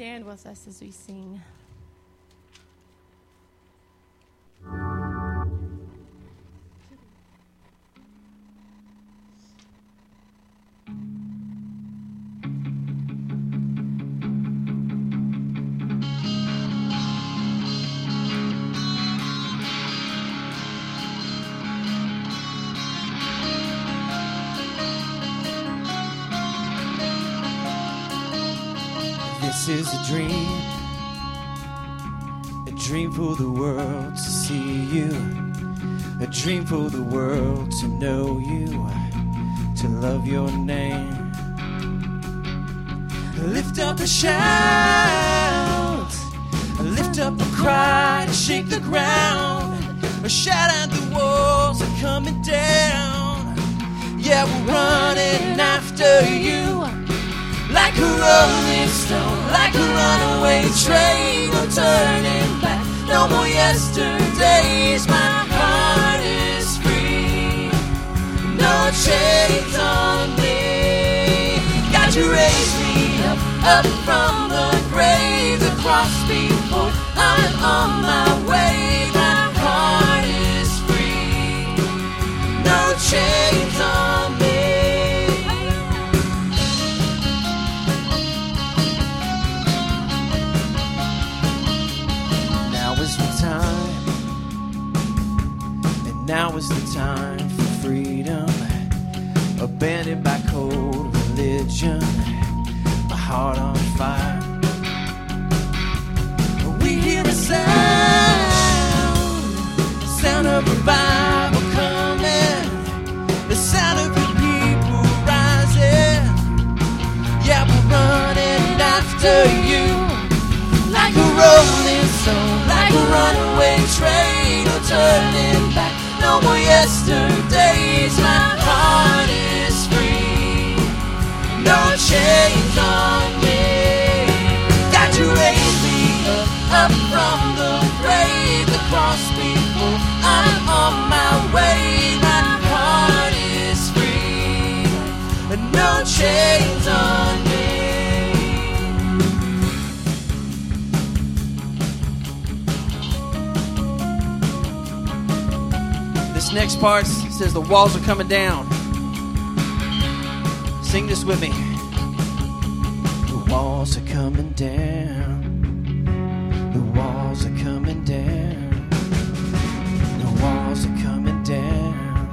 stand with us as we sing. For the world to see you, a dream for the world to know you, to love your name. Lift up a shout, lift up a cry to shake the ground, a shout out the walls are coming down. Yeah, we're running after you. Like a rolling stone, like a runaway train, no turning no more yesterdays. My heart is free, no chains on me. God, you raise me up, up from the grave, the cross before I'm on my way. My heart is free, no chains time for freedom. Abandoned by cold religion, my heart on fire. We hear a sound, the sound of revival coming, the sound of the people rising. Yeah, we're running after you like a rolling stone, like a runaway train, no turning back, no more yesterdays. My heart is free, no chains on me. God, you raise me up, up from the grave, the cross before I'm on my way. My heart is free, no chains on me. Next part says the walls are coming down. Sing this with me. The walls are coming down. The walls are coming down. The walls are coming down.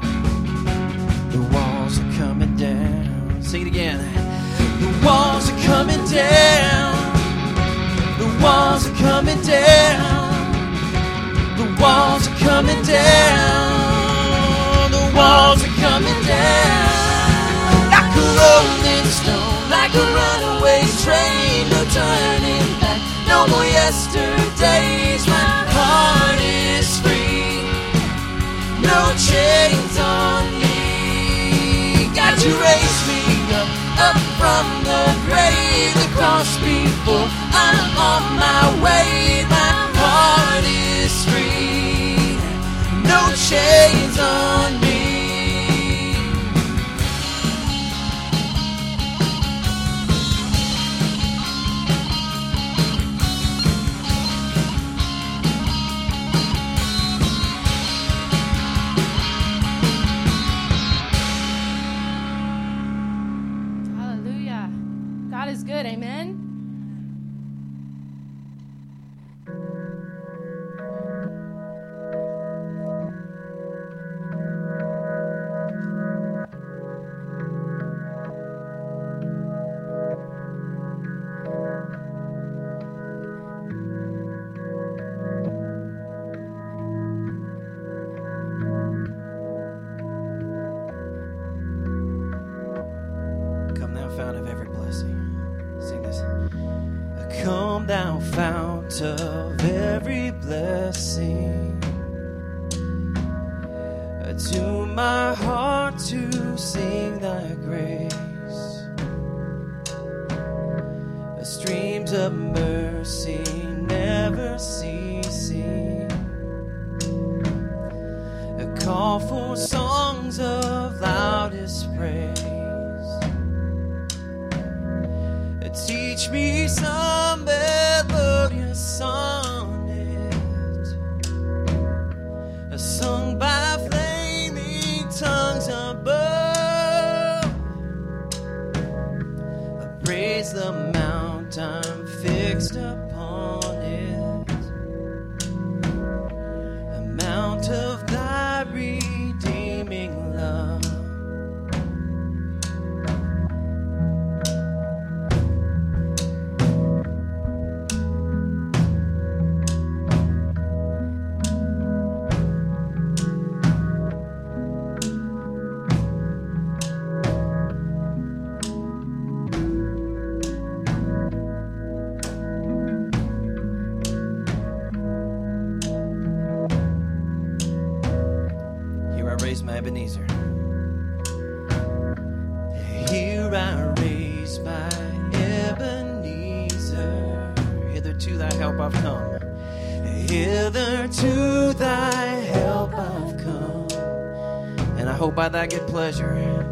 The walls are coming down. Sing it again. The walls are coming down. The walls are coming down. The walls are coming down walls are coming down. Like a rolling stone, like a runaway train, no turning back, no more yesterdays. My heart is free, no chains on me. Got to raise me up, up from the grave, the cross before I'm on my way. My heart is free, no chains on me. pleasure.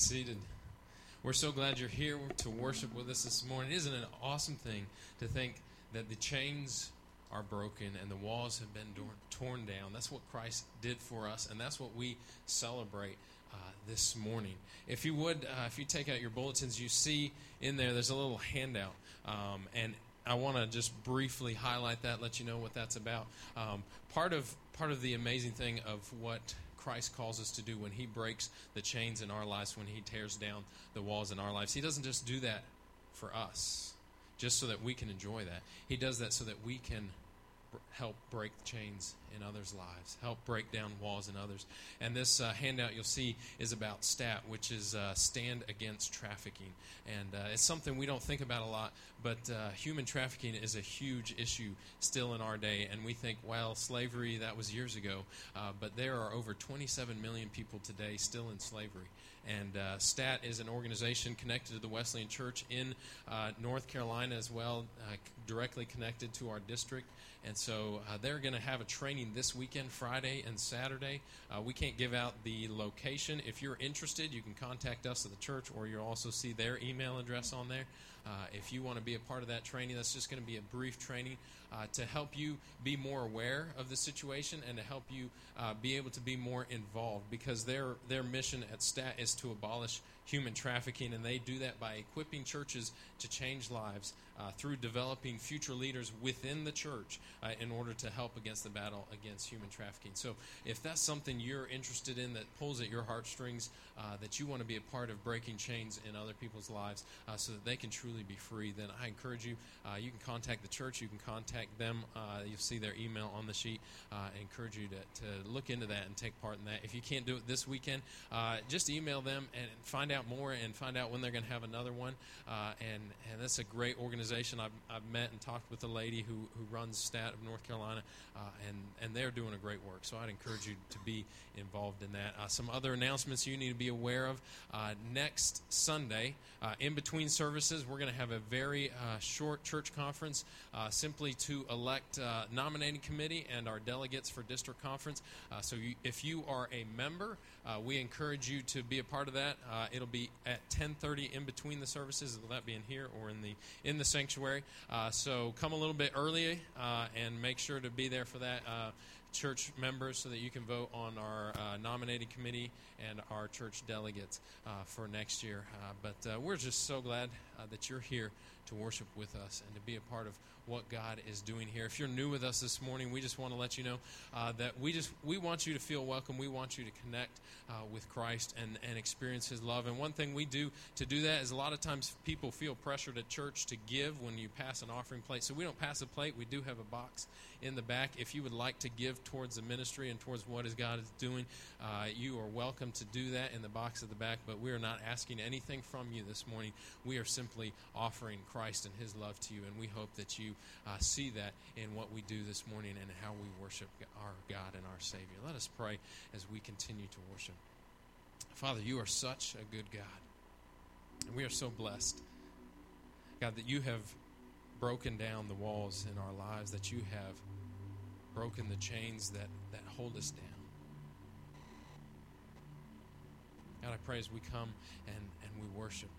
Seated. We're so glad you're here to worship with us this morning. Isn't it an awesome thing to think that the chains are broken and the walls have been dor- torn down? That's what Christ did for us, and that's what we celebrate uh, this morning. If you would, uh, if you take out your bulletins, you see in there there's a little handout, um, and I want to just briefly highlight that, let you know what that's about. Um, part of part of the amazing thing of what Christ calls us to do when He breaks the chains in our lives, when He tears down the walls in our lives. He doesn't just do that for us, just so that we can enjoy that. He does that so that we can help break the chains in others' lives, help break down walls in others. And this uh, handout you'll see is about STAT, which is uh, Stand Against Trafficking. And uh, it's something we don't think about a lot, but uh, human trafficking is a huge issue still in our day. And we think, well, slavery, that was years ago. Uh, but there are over 27 million people today still in slavery. And uh, STAT is an organization connected to the Wesleyan Church in uh, North Carolina as well, uh, directly connected to our district. And so uh, they're going to have a training this weekend, Friday and Saturday. Uh, we can't give out the location. If you're interested, you can contact us at the church, or you'll also see their email address on there. Uh, if you want to be a part of that training, that's just going to be a brief training uh, to help you be more aware of the situation and to help you uh, be able to be more involved because their their mission at STAT is to abolish human trafficking, and they do that by equipping churches to change lives uh, through developing future leaders within the church uh, in order to help against the battle against human trafficking. So, if that's something you're interested in that pulls at your heartstrings, uh, that you want to be a part of breaking chains in other people's lives uh, so that they can truly be free, then I encourage you. Uh, you can contact the church, you can contact them. Uh, you'll see their email on the sheet. I encourage you to, to look into that and take part in that. If you can't do it this weekend, just email them and find out more and find out when they're going to have another one. Uh, and, and that's a great organization. I've, I've met and talked with a lady who, who runs STAT of North Carolina, uh, and, and they're doing a great work. So I'd encourage you to be involved in that. Uh, some other announcements you need to be aware of. Uh, next Sunday, uh, in between services, we're going to have a very uh, short church conference simply to elect nominating committee and our delegates for district conference. So you, if you are a member, uh, we encourage you to be a part of that. Uh, it'll be at 10:30 in between the services. Will that be in here or in the in the sanctuary? Uh, so come a little bit early uh, and make sure to be there for that. Uh, church members so that you can vote on our uh, nominating committee and our church delegates for next year. But we're just so glad that you're here to worship with us and to be a part of what God is doing here. If you're new with us this morning, we just want to let you know uh, that we just we want you to feel welcome. We want you to connect uh, with Christ and and experience His love. And one thing we do to do that is a lot of times people feel pressured at church to give when you pass an offering plate. So we don't pass a plate. We do have a box in the back. If you would like to give towards the ministry and towards what is God is doing, uh, you are welcome to do that in the box at the back. But we are not asking anything from you this morning. We are simply offering Christ and His love to you, and we hope that you uh, see that in what we do this morning and how we worship our God and our Savior. Let us pray as we continue to worship. Father, you are such a good God. And we are so blessed, God, that you have broken down the walls in our lives, that you have broken the chains that, that hold us down. God, I pray as we come and, and we worship,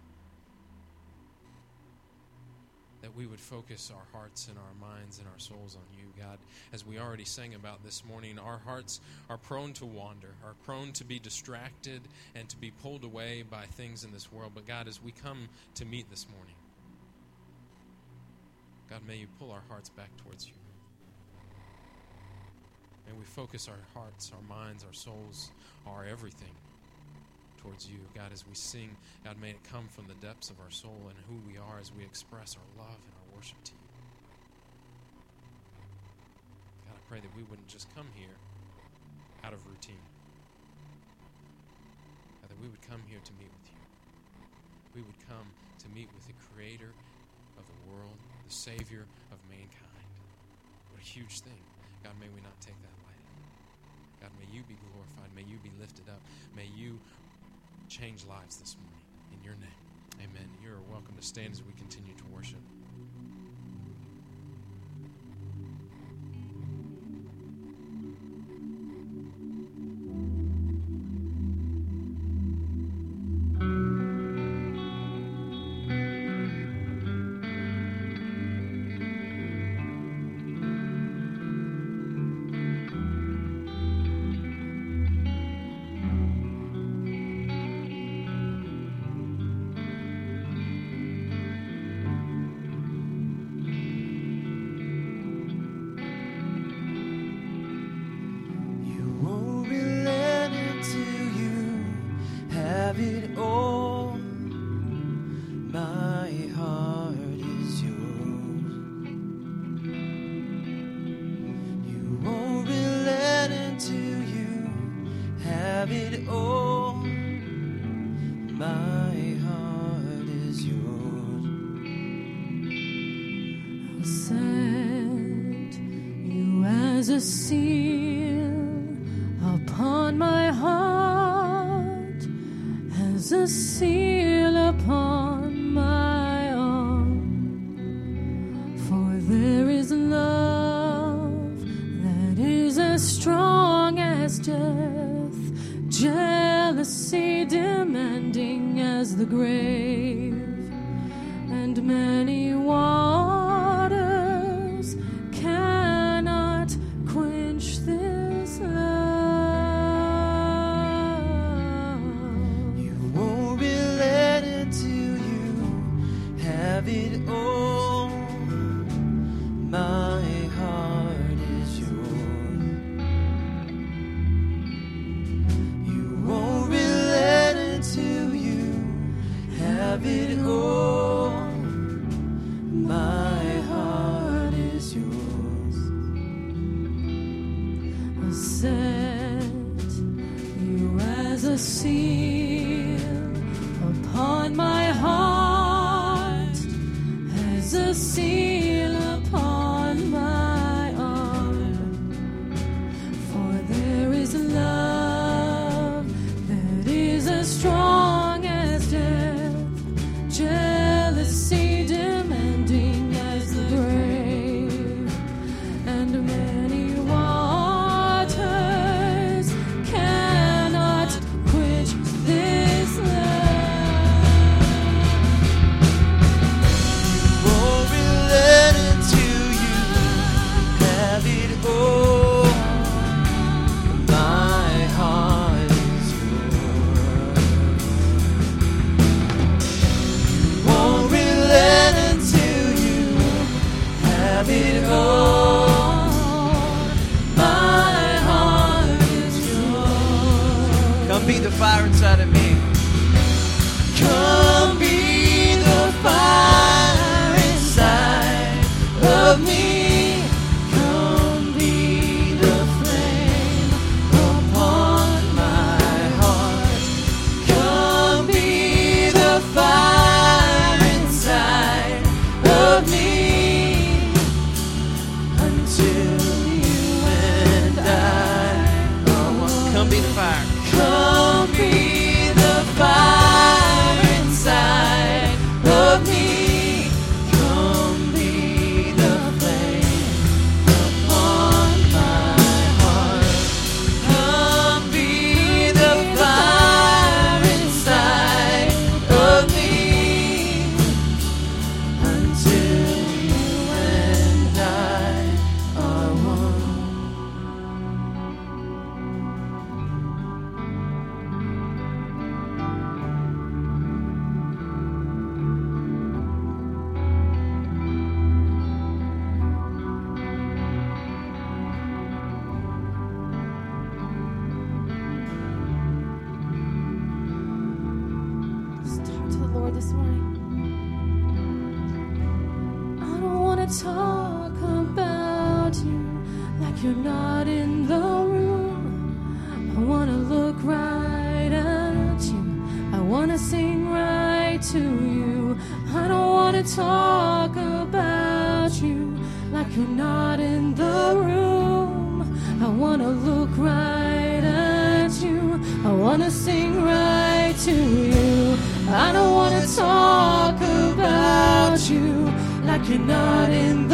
that we would focus our hearts and our minds and our souls on you, God. As we already sang about this morning, our hearts are prone to wander, are prone to be distracted and to be pulled away by things in this world. But God, as we come to meet this morning, God, may you pull our hearts back towards you. May we focus our hearts, our minds, our souls, our everything towards you. God, as we sing, God, may it come from the depths of our soul and who we are as we express our love and our worship to you. God, I pray that we wouldn't just come here out of routine. God, that we would come here to meet with you. We would come to meet with the Creator of the world, the Savior of mankind. What a huge thing. God, may we not take that lightly. God, may you be glorified. May you be lifted up. May you change lives this morning. In your name, amen. You are welcome to stand as we continue to worship. Have it all. talk about you like you're not in the room. I wanna look right at you. I wanna sing right to you. I don't wanna talk about you like you're not in the room. I wanna look right at you. I wanna sing right to you. I don't wanna talk you're not in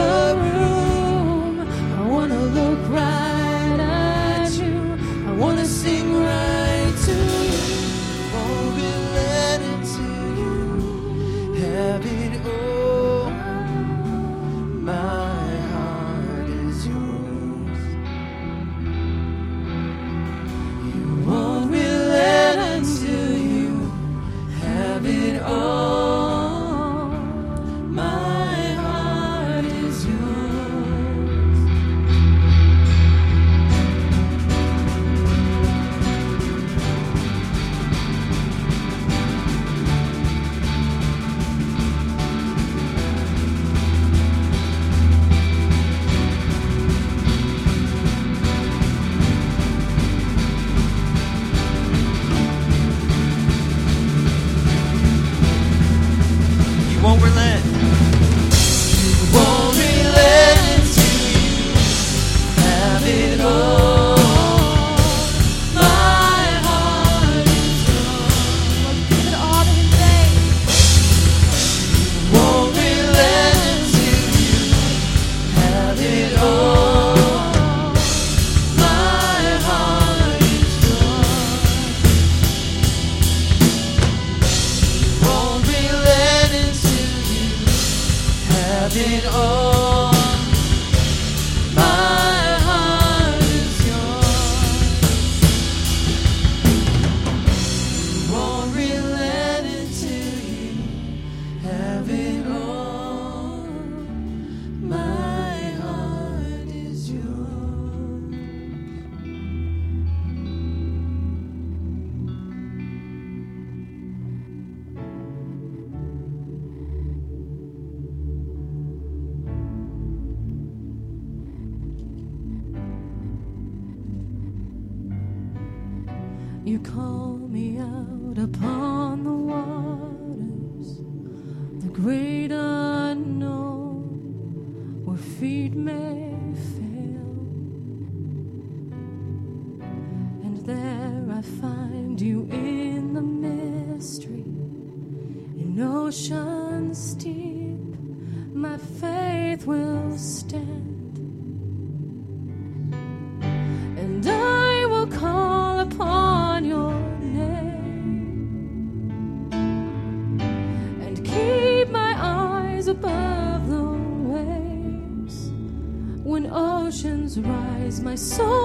know where feet may fail. And there I find you in the mystery, in oceans deep, my faith will stand. soul.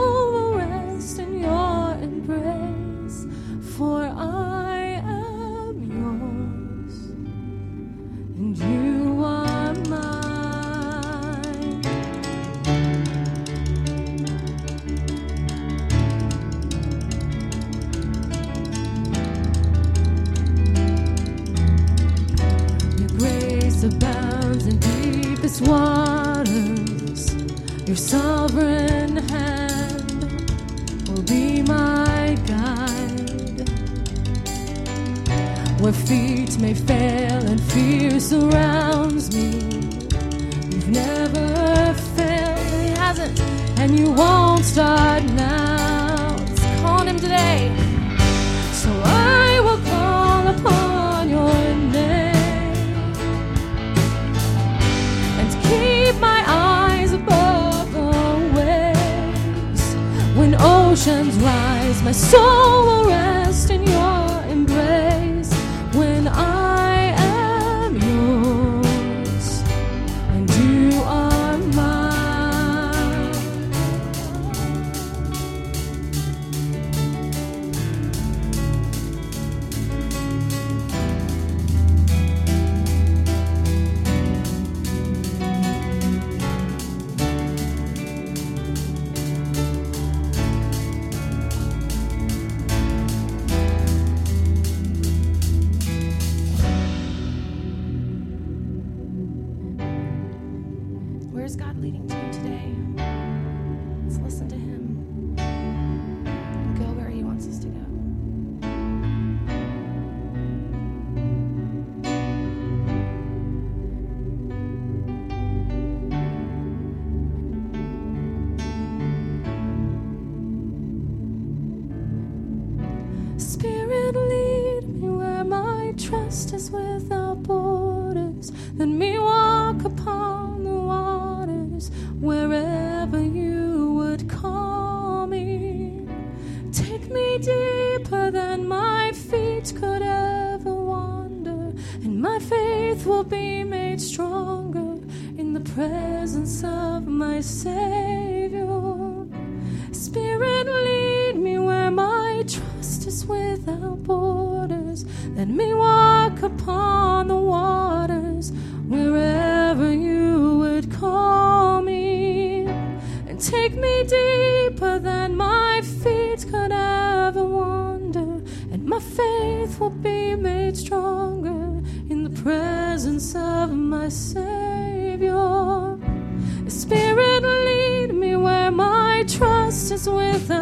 Trust is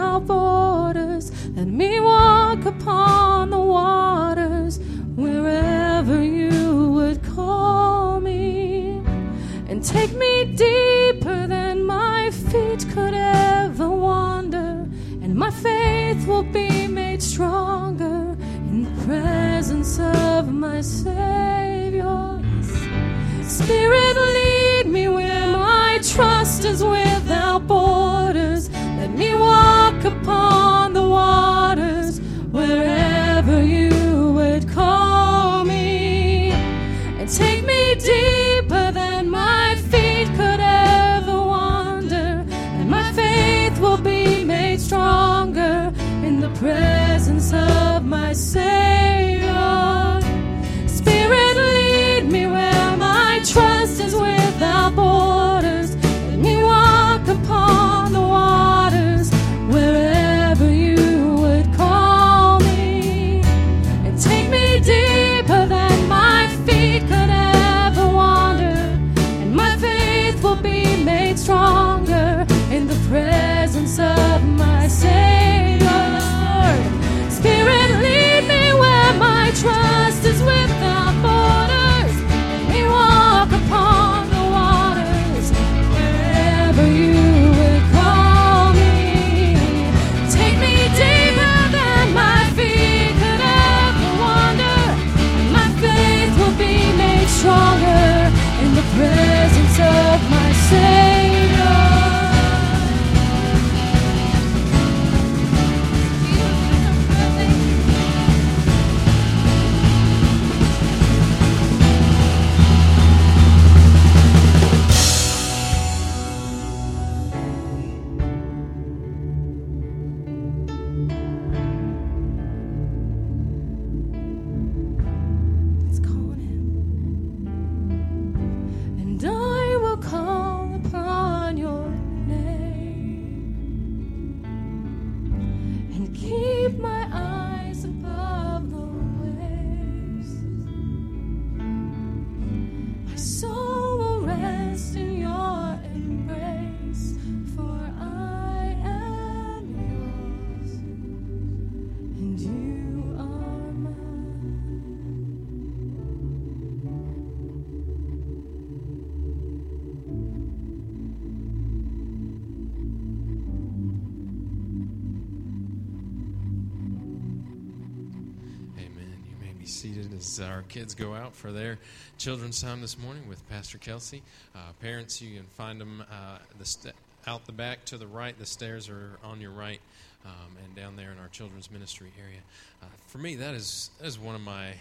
as our kids go out for their children's time this morning with Pastor Kelsey. Uh, parents, you can find them uh, the st- out the back to the right. The stairs are on your right, um, and down there in our children's ministry area. Uh, for me, that is that is one of my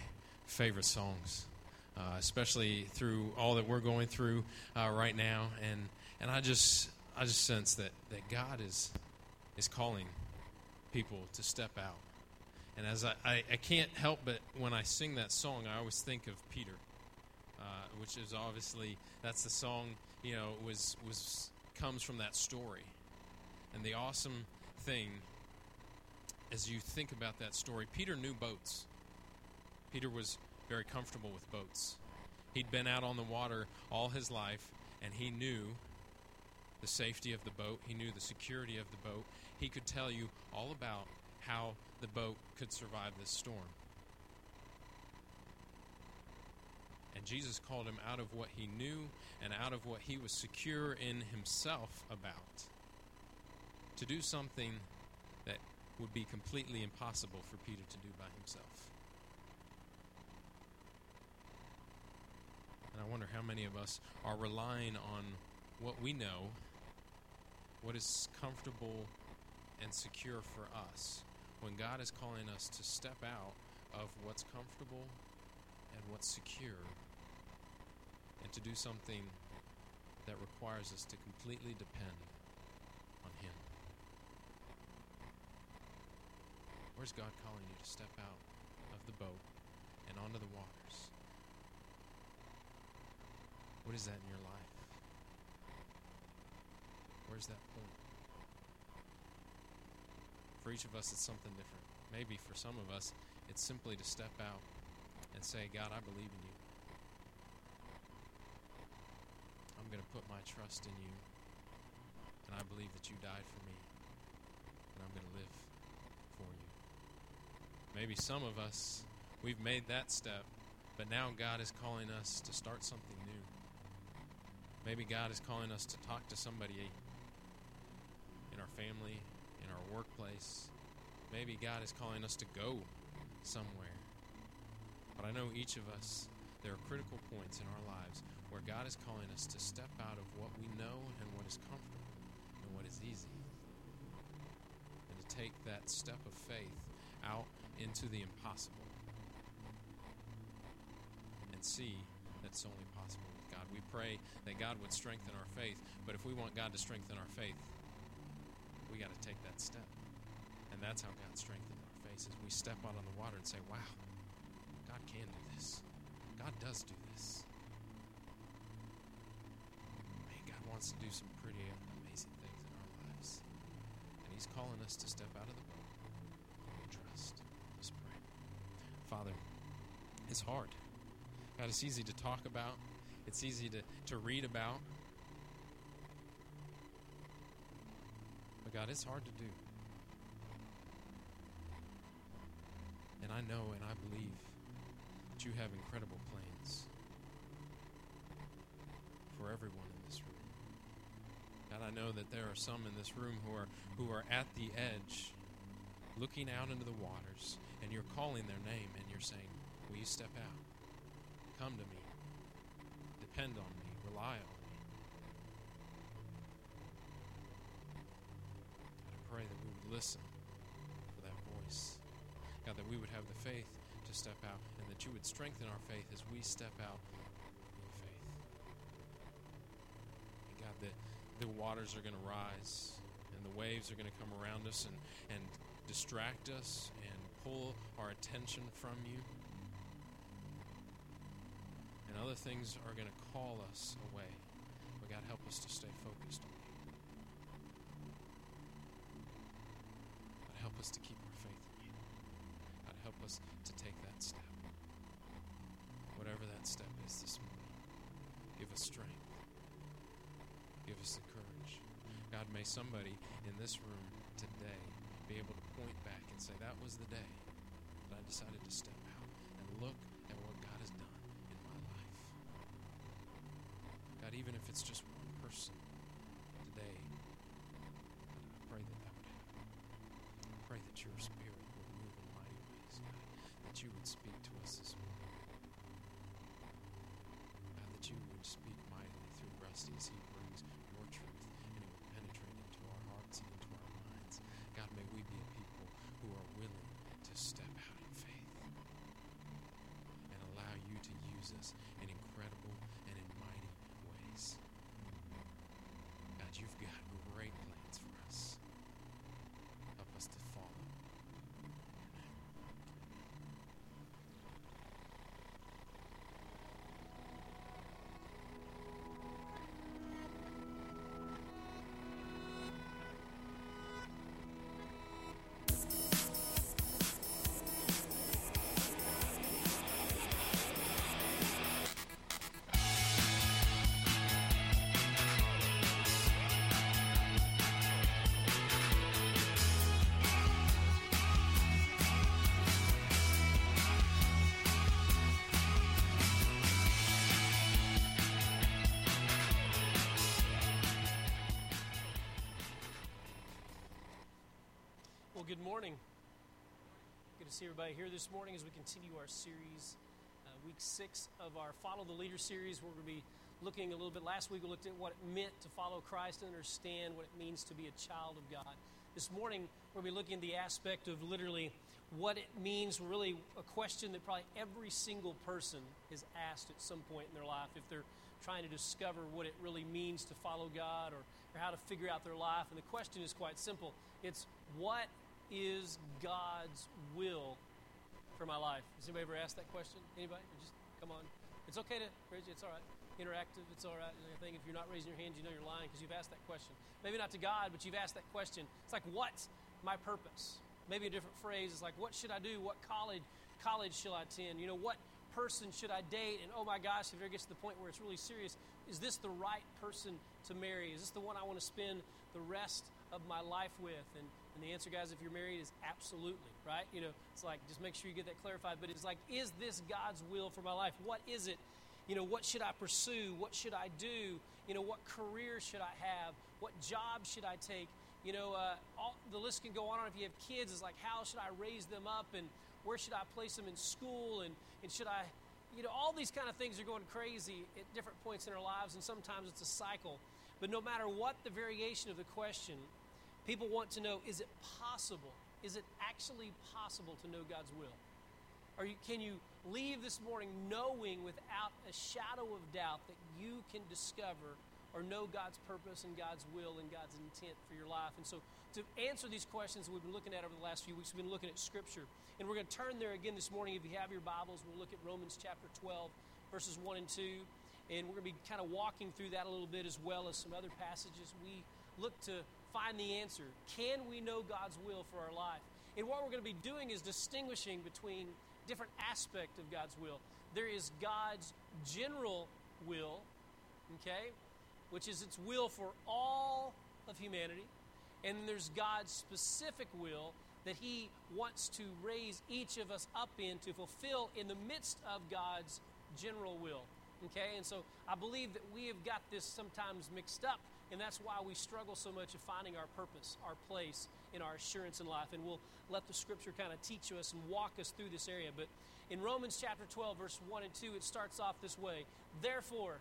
favorite songs, uh, especially through all that we're going through uh, right now. And and I just I just sense that that God is is calling people to step out. And as I, I, I can't help but when I sing that song, I always think of Peter, uh, which is obviously that's the song you know was was comes from that story. And the awesome thing, as you think about that story, Peter knew boats. Peter was very comfortable with boats. He'd been out on the water all his life, and he knew the safety of the boat. He knew the security of the boat. He could tell you all about how the boat could survive this storm. And Jesus called him out of what he knew and out of what he was secure in himself about to do something that would be completely impossible for Peter to do by himself. And I wonder how many of us are relying on what we know, what is comfortable and secure for us, when God is calling us to step out of what's comfortable and what's secure and to do something that requires us to completely depend on Him. Where's God calling you to step out of the boat and onto the waters? What is that in your life? Where's that point? For each of us, it's something different. Maybe for some of us, it's simply to step out and say, God, I believe in you. I'm going to put my trust in you. And I believe that you died for me. And I'm going to live for you. Maybe some of us, we've made that step, but now God is calling us to start something new. Maybe God is calling us to talk to somebody in our family, workplace. Maybe God is calling us to go somewhere. But I know each of us, there are critical points in our lives where God is calling us to step out of what we know and what is comfortable and what is easy. And to take that step of faith out into the impossible and see that's only possible with God. We pray that God would strengthen our faith, but if we want God to strengthen our faith, we got to take that step. And that's how God strengthens our faith is we step out on the water and say, wow, God can do this. God does do this. Man, God wants to do some pretty amazing things in our lives. And He's calling us to step out of the boat and trust. Let's pray. Father, it's hard. God, it's easy to talk about, it's easy to, to read about. But God, it's hard to do. And I know and I believe that you have incredible plans for everyone in this room. God, I know that there are some in this room who are who are at the edge, looking out into the waters, and you're calling their name and you're saying, Will you step out? Come to me. Depend on me. Rely on me. God, I pray that we would listen. God, that we would have the faith to step out and that you would strengthen our faith as we step out in faith. And God, that the waters are going to rise and the waves are going to come around us and, and distract us and pull our attention from you. And other things are going to call us away. But God, help us to stay focused on you. God, help us to keep our faith in you. God, help us to take that step. Whatever that step is this morning, give us strength. Give us the courage. God, may somebody in this room today be able to point back and say, That was the day that I decided to step out and look at what God has done in my life. God, even if it's just one person today, I pray that that would happen. I pray that your spirit would move in mighty ways, God, that you would speak to us this morning. And that you would speak mightily through Rusty as he good morning. Good to see everybody here this morning as we continue our series, uh, week six of our Follow the Leader series. We're going to be looking a little bit. Last week we looked at what it meant to follow Christ and understand what it means to be a child of God. This morning we're going to be looking at the aspect of literally what it means, really a question that probably every single person is asked at some point in their life if they're trying to discover what it really means to follow God or, or how to figure out their life. And the question is quite simple it's what is God's will for my life? Has anybody ever asked that question? Anybody? Just come on. It's okay to raise it. It's all right. Interactive. It's all right. I think if you're not raising your hand, you know you're lying because you've asked that question. Maybe not to God, but you've asked that question. It's like, what's my purpose? Maybe a different phrase is like, what should I do? What college college shall I attend? You know, what person should I date? And oh my gosh, if it ever gets to the point where it's really serious, is this the right person to marry? Is this the one I want to spend the rest of my life with? And and the answer, guys, if you're married, is absolutely, right? You know, it's like, just make sure you get that clarified. But it's like, is this God's will for my life? What is it? You know, what should I pursue? What should I do? You know, what career should I have? What job should I take? You know, uh, all, the list can go on. If you have kids, it's like, how should I raise them up? And where should I place them in school? And, and should I, you know, all these kind of things are going crazy at different points in our lives. And sometimes it's a cycle. But no matter what the variation of the question, People want to know is it possible? Is it actually possible to know God's will? Can you leave this morning knowing without a shadow of doubt that you can discover or know God's purpose and God's will and God's intent for your life? And so, to answer these questions we've been looking at over the last few weeks, we've been looking at Scripture. And we're going to turn there again this morning. If you have your Bibles, we'll look at Romans chapter 12, verses 1 and 2. And we're going to be kind of walking through that a little bit as well as some other passages. We look to find the answer. Can we know God's will for our life? And what we're going to be doing is distinguishing between different aspects of God's will. There is God's general will, okay, which is its will for all of humanity. And there's God's specific will that He wants to raise each of us up in to fulfill in the midst of God's general will. Okay, and so I believe that we have got this sometimes mixed up and that's why we struggle so much of finding our purpose, our place in our assurance in life. And we'll let the scripture kind of teach us and walk us through this area. But in Romans chapter 12, verse 1 and 2, it starts off this way Therefore,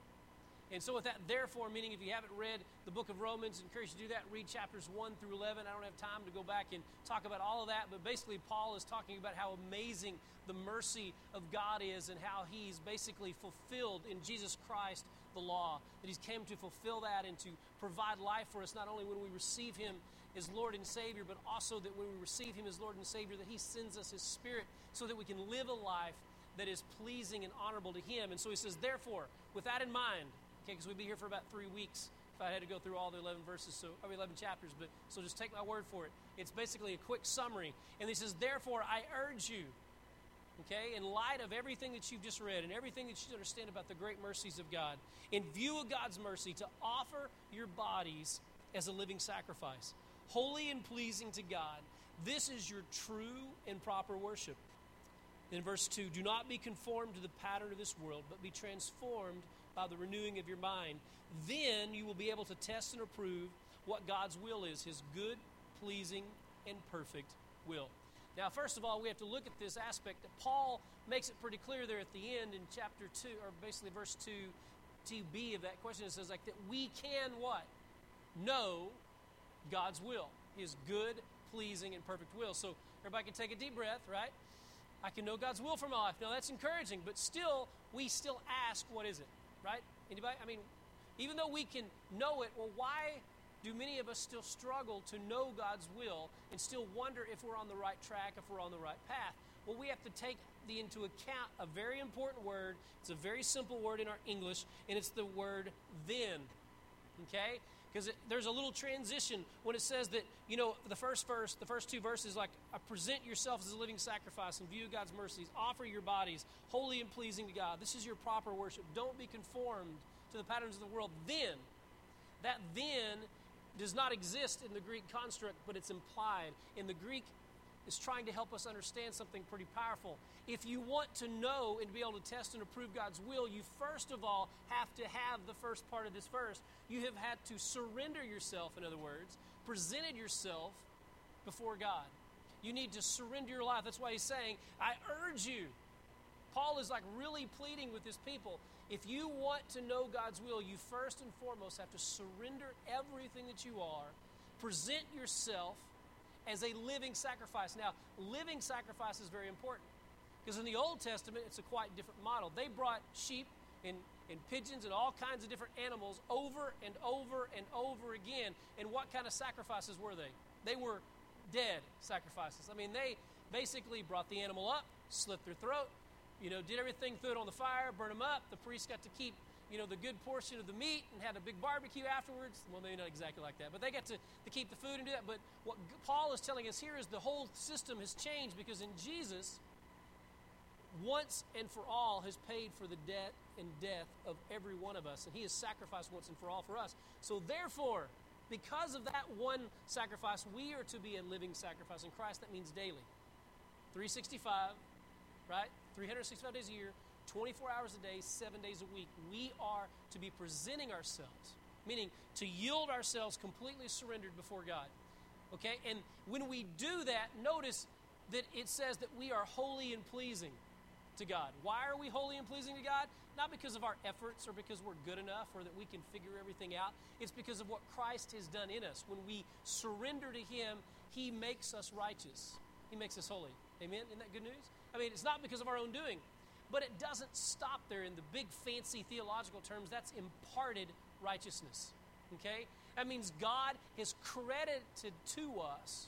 and so, with that, therefore, meaning if you haven't read the book of Romans, I encourage you to do that. Read chapters 1 through 11. I don't have time to go back and talk about all of that, but basically, Paul is talking about how amazing the mercy of God is and how he's basically fulfilled in Jesus Christ the law, that he's came to fulfill that and to provide life for us, not only when we receive him as Lord and Savior, but also that when we receive him as Lord and Savior, that he sends us his Spirit so that we can live a life that is pleasing and honorable to him. And so he says, therefore, with that in mind, okay, because we'd be here for about three weeks if I had to go through all the 11 verses, so or 11 chapters, but so just take my word for it. It's basically a quick summary. And he says, therefore, I urge you, okay, in light of everything that you've just read and everything that you understand about the great mercies of God, in view of God's mercy, to offer your bodies as a living sacrifice, holy and pleasing to God. This is your true and proper worship. In verse 2, do not be conformed to the pattern of this world, but be transformed by the renewing of your mind. Then you will be able to test and approve what God's will is, his good, pleasing, and perfect will. Now, first of all, we have to look at this aspect that Paul makes it pretty clear there at the end in chapter 2, or basically verse 2, 2b of that question. It says, like, that we can what? Know God's will, His good, pleasing, and perfect will. So everybody can take a deep breath, right? I can know God's will for my life. Now, that's encouraging, but still, we still ask, what is it? Right? Anybody? I mean, even though we can know it, well, why do many of us still struggle to know God's will and still wonder if we're on the right track, if we're on the right path? Well, we have to take the, into account a very important word. It's a very simple word in our English, and it's the word then. Okay? Because there's a little transition when it says that, you know, the first verse, the first two verses, like, uh, present yourself as a living sacrifice in view of God's mercies. Offer your bodies holy and pleasing to God. This is your proper worship. Don't be conformed to the patterns of the world. Then, that then does not exist in the Greek construct, but it's implied. In the Greek, is trying to help us understand something pretty powerful. If you want to know and be able to test and approve God's will, you first of all have to have the first part of this verse. You have had to surrender yourself, in other words, presented yourself before God. You need to surrender your life. That's why he's saying, I urge you. Paul is like really pleading with his people. If you want to know God's will, you first and foremost have to surrender everything that you are, present yourself as a living sacrifice. Now, living sacrifice is very important because in the Old Testament, it's a quite different model. They brought sheep and, and pigeons and all kinds of different animals over and over and over again. And what kind of sacrifices were they? They were dead sacrifices. I mean, they basically brought the animal up, slit their throat, you know, did everything, threw it on the fire, burn them up. The priest got to keep, you know, the good portion of the meat and had a big barbecue afterwards. Well, maybe not exactly like that, but they got to, to keep the food and do that. But what Paul is telling us here is the whole system has changed because in Jesus, once and for all has paid for the debt and death of every one of us, and he has sacrificed once and for all for us. So therefore, because of that one sacrifice, we are to be a living sacrifice in Christ. That means daily. 365, right? 365 days a year, 24 hours a day, seven days a week. We are to be presenting ourselves, meaning to yield ourselves completely surrendered before God. Okay? And when we do that, notice that it says that we are holy and pleasing to God. Why are we holy and pleasing to God? Not because of our efforts or because we're good enough or that we can figure everything out. It's because of what Christ has done in us. When we surrender to Him, He makes us righteous, He makes us holy. Amen? Isn't that good news? I mean, it's not because of our own doing, but it doesn't stop there in the big fancy theological terms. That's imparted righteousness. Okay? That means God has credited to us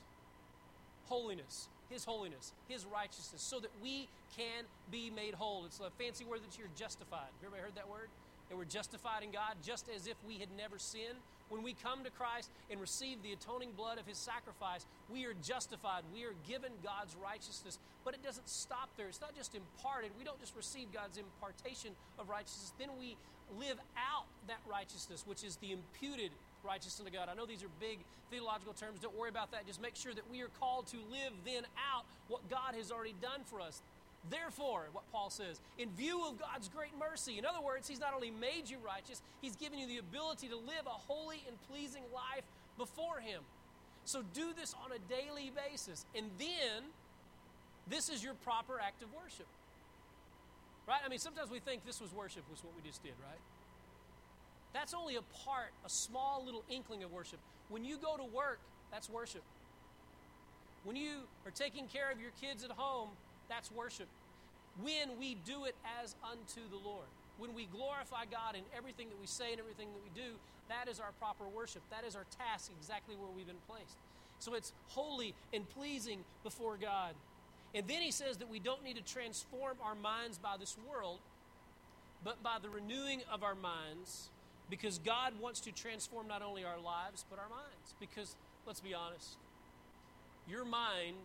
holiness, His holiness, His righteousness, so that we can be made whole. It's a fancy word that you're justified. Everybody heard that word? That we're justified in God just as if we had never sinned. When we come to Christ and receive the atoning blood of His sacrifice, we are justified. We are given God's righteousness. But it doesn't stop there. It's not just imparted. We don't just receive God's impartation of righteousness. Then we live out that righteousness, which is the imputed righteousness of God. I know these are big theological terms. Don't worry about that. Just make sure that we are called to live then out what God has already done for us. Therefore, what Paul says, in view of God's great mercy, in other words, He's not only made you righteous, He's given you the ability to live a holy and pleasing life before Him. So do this on a daily basis. And then, this is your proper act of worship. Right? I mean, sometimes we think this was worship, was what we just did, right? That's only a part, a small little inkling of worship. When you go to work, that's worship. When you are taking care of your kids at home, that's worship. When we do it as unto the Lord. When we glorify God in everything that we say and everything that we do, that is our proper worship. That is our task exactly where we've been placed. So it's holy and pleasing before God. And then he says that we don't need to transform our minds by this world, but by the renewing of our minds, because God wants to transform not only our lives, but our minds. Because, let's be honest, your mind,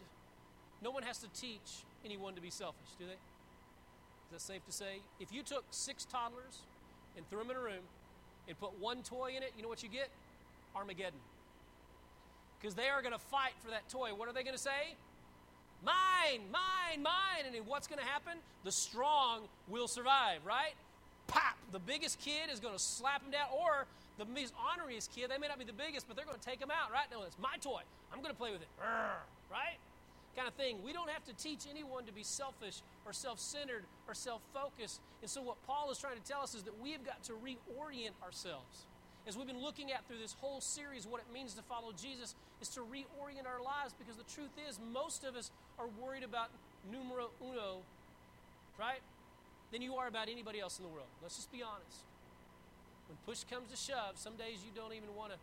no one has to teach anyone to be selfish, do they? Is that safe to say? If you took six toddlers and threw them in a room and put one toy in it, you know what you get? Armageddon. Because they are going to fight for that toy. What are they going to say? Mine, mine, mine. And what's going to happen? The strong will survive, right? Pop! The biggest kid is going to slap him down, or the most honoriest kid, they may not be the biggest, but they're going to take him out, right? No, it's my toy. I'm going to play with it. Right? Kind of thing. We don't have to teach anyone to be selfish or self centered or self focused. And so, what Paul is trying to tell us is that we have got to reorient ourselves. As we've been looking at through this whole series, what it means to follow Jesus is to reorient our lives because the truth is, most of us are worried about numero uno, right? Than you are about anybody else in the world. Let's just be honest. When push comes to shove, some days you don't even want to,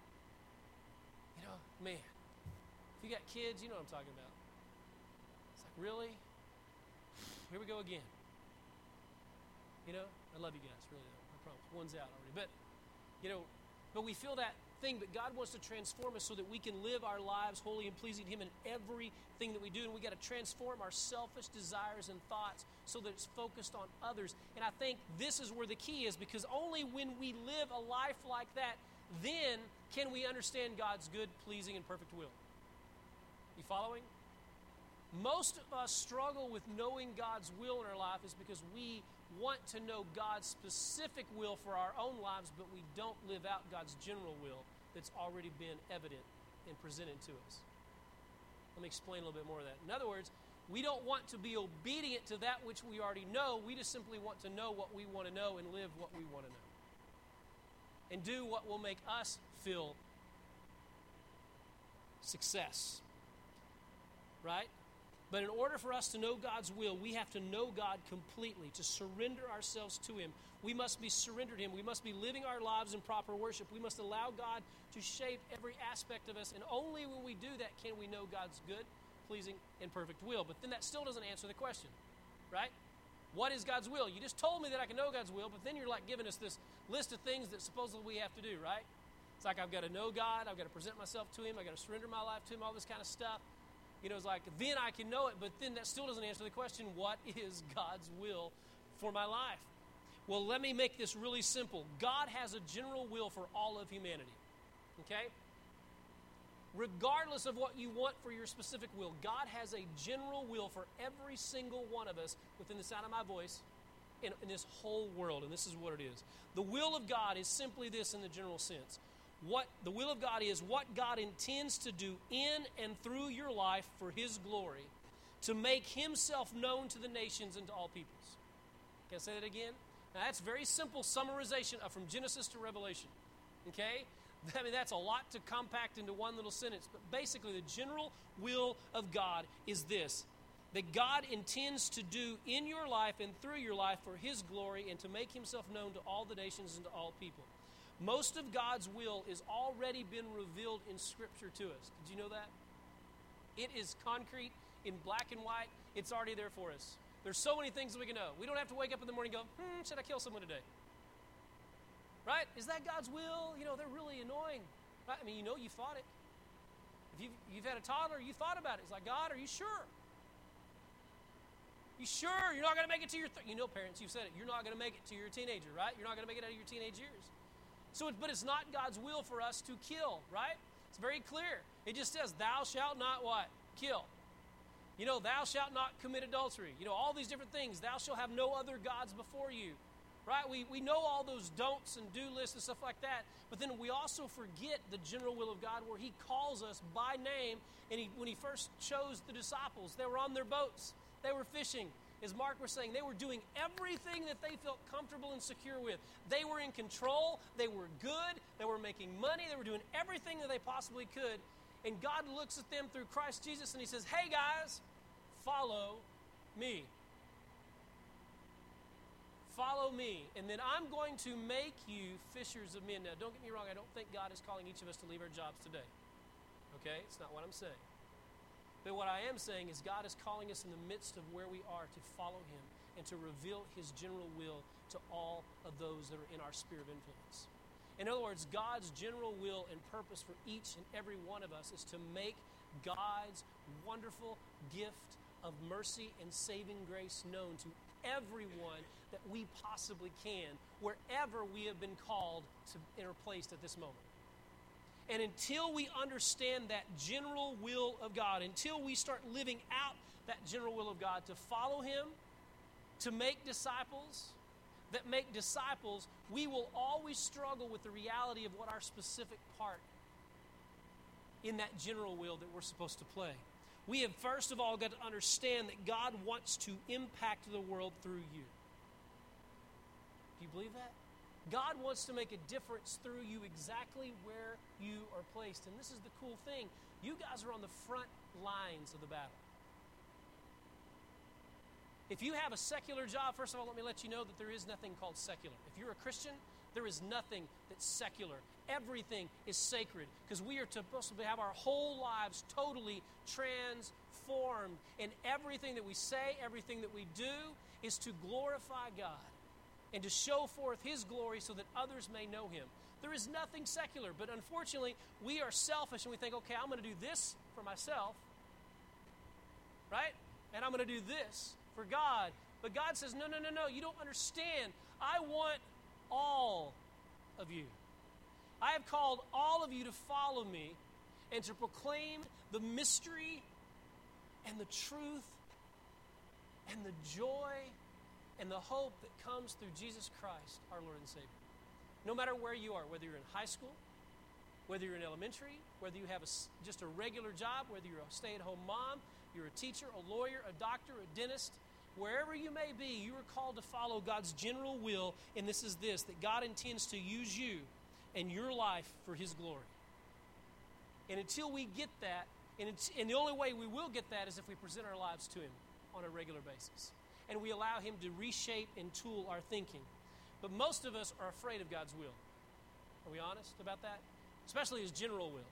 you know, man, if you got kids, you know what I'm talking about. Really? Here we go again. You know, I love you guys, really. I promise. One's out already. But, you know, but we feel that thing, but God wants to transform us so that we can live our lives holy and pleasing to Him in everything that we do. And we got to transform our selfish desires and thoughts so that it's focused on others. And I think this is where the key is because only when we live a life like that, then can we understand God's good, pleasing, and perfect will. You following? Most of us struggle with knowing God's will in our life is because we want to know God's specific will for our own lives, but we don't live out God's general will that's already been evident and presented to us. Let me explain a little bit more of that. In other words, we don't want to be obedient to that which we already know. We just simply want to know what we want to know and live what we want to know. And do what will make us feel success. Right? But in order for us to know God's will, we have to know God completely, to surrender ourselves to Him. We must be surrendered to Him. We must be living our lives in proper worship. We must allow God to shape every aspect of us. And only when we do that can we know God's good, pleasing, and perfect will. But then that still doesn't answer the question, right? What is God's will? You just told me that I can know God's will, but then you're like giving us this list of things that supposedly we have to do, right? It's like I've got to know God, I've got to present myself to Him, I've got to surrender my life to Him, all this kind of stuff. You know, it's like then I can know it, but then that still doesn't answer the question what is God's will for my life? Well, let me make this really simple. God has a general will for all of humanity. Okay? Regardless of what you want for your specific will, God has a general will for every single one of us within the sound of my voice in, in this whole world. And this is what it is. The will of God is simply this in the general sense. What the will of God is what God intends to do in and through your life for His glory to make Himself known to the nations and to all peoples. Can I say that again? Now, that's very simple summarization of from Genesis to Revelation. Okay? I mean, that's a lot to compact into one little sentence, but basically, the general will of God is this that God intends to do in your life and through your life for His glory and to make Himself known to all the nations and to all people. Most of God's will is already been revealed in Scripture to us. Did you know that? It is concrete in black and white, it's already there for us. There's so many things that we can know. We don't have to wake up in the morning and go, hmm, should I kill someone today? Right? Is that God's will? You know, they're really annoying. Right? I mean, you know you thought it. If you've, you've had a toddler, you thought about it. It's like, God, are you sure? You sure you're not going to make it to your, th-? you know, parents, you've said it. You're not going to make it to your teenager, right? You're not going to make it out of your teenage years. So, but it's not God's will for us to kill, right? It's very clear. It just says, "Thou shalt not what kill." You know, thou shalt not commit adultery. You know, all these different things. Thou shalt have no other gods before you. Right? We, we know all those don'ts and do lists and stuff like that, but then we also forget the general will of God where He calls us by name. And he, when He first chose the disciples, they were on their boats, they were fishing. As Mark was saying, they were doing everything that they felt comfortable and secure with. They were in control, they were good, they were making money, they were doing everything that they possibly could. And God looks at them through Christ Jesus and He says, Hey guys, follow me. Follow me, and then I'm going to make you fishers of men. Now, don't get me wrong, I don't think God is calling each of us to leave our jobs today. Okay? It's not what I'm saying. But what I am saying is, God is calling us in the midst of where we are to follow Him and to reveal His general will to all of those that are in our sphere of influence. In other words, God's general will and purpose for each and every one of us is to make God's wonderful gift of mercy and saving grace known to everyone that we possibly can, wherever we have been called to enter placed at this moment. And until we understand that general will of God, until we start living out that general will of God to follow Him, to make disciples, that make disciples, we will always struggle with the reality of what our specific part in that general will that we're supposed to play. We have first of all got to understand that God wants to impact the world through you. Do you believe that? God wants to make a difference through you exactly where you are placed. And this is the cool thing. You guys are on the front lines of the battle. If you have a secular job, first of all, let me let you know that there is nothing called secular. If you're a Christian, there is nothing that's secular. Everything is sacred because we are supposed to have our whole lives totally transformed. And everything that we say, everything that we do is to glorify God and to show forth His glory so that others may know Him. There is nothing secular, but unfortunately, we are selfish and we think, okay, I'm going to do this for myself, right? And I'm going to do this for God. But God says, no, no, no, no, you don't understand. I want all of you. I have called all of you to follow me and to proclaim the mystery and the truth and the joy and the hope that comes through Jesus Christ, our Lord and Savior. No matter where you are, whether you're in high school, Whether you're in elementary, whether you have a just a regular job, whether you're a stay at home mom, you're a teacher, a lawyer, a doctor, a dentist, wherever you may be, you are called to follow God's general will, and this is this that God intends to use you and your life for His glory. And until we get that, and, and the only way we will get that is if we present our lives to Him on a regular basis. And we allow Him to reshape and tool our thinking. But most of us are afraid of God's will. Are we honest about that? Especially His general will.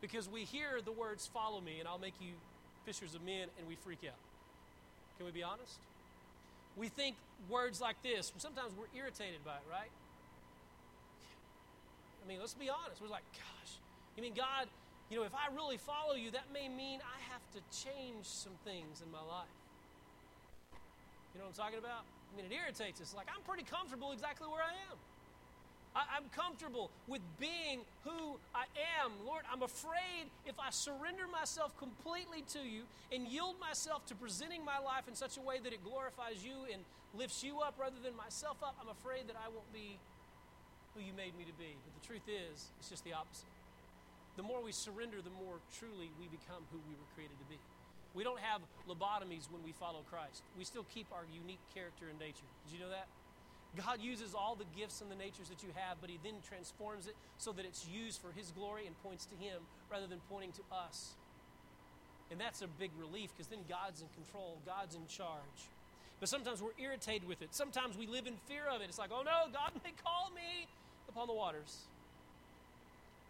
Because we hear the words, follow me, and I'll make you fishers of men, and we freak out. Can we be honest? We think words like this, sometimes we're irritated by it, right? I mean, let's be honest. We're like, gosh, you mean God, you know, if I really follow you, that may mean I have to change some things in my life. You know what I'm talking about? I mean, it irritates us. Like, I'm pretty comfortable exactly where I am. I, am comfortable with being who I am. Lord, I'm afraid if I surrender myself completely to you and yield myself to presenting my life in such a way that it glorifies you and lifts you up rather than myself up, I'm afraid that I won't be who you made me to be. But the truth is, it's just the opposite. The more we surrender, the more truly we become who we were created to be. We don't have lobotomies when we follow Christ. We still keep our unique character and nature. Did you know that? God uses all the gifts and the natures that you have, but He then transforms it so that it's used for His glory and points to Him rather than pointing to us. And that's a big relief because then God's in control, God's in charge. But sometimes we're irritated with it. Sometimes we live in fear of it. It's like, oh no, God may call me upon the waters.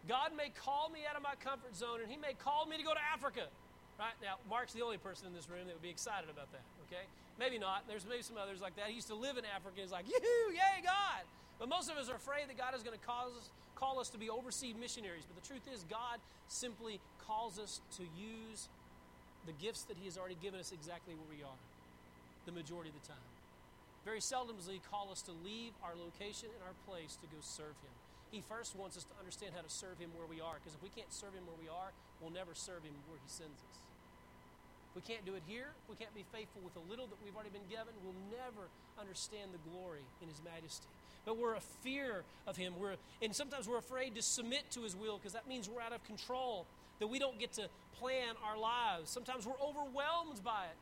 God may call me out of my comfort zone and He may call me to go to Africa. Right? Now, Mark's the only person in this room that would be excited about that, okay? Maybe not. There's maybe some others like that. He used to live in Africa. He's like, yoo yay, God. But most of us are afraid that God is going to cause us, call us to be overseas missionaries. But the truth is, God simply calls us to use the gifts that He has already given us exactly where we are, the majority of the time. Very seldom does He call us to leave our location and our place to go serve Him. He first wants us to understand how to serve Him where we are, because if we can't serve Him where we are, we'll never serve Him where He sends us. We can't do it here, we can't be faithful with the little that we've already been given, we'll never understand the glory in His majesty. But we're a fear of Him. We're, and sometimes we're afraid to submit to His will because that means we're out of control, that we don't get to plan our lives. Sometimes we're overwhelmed by it.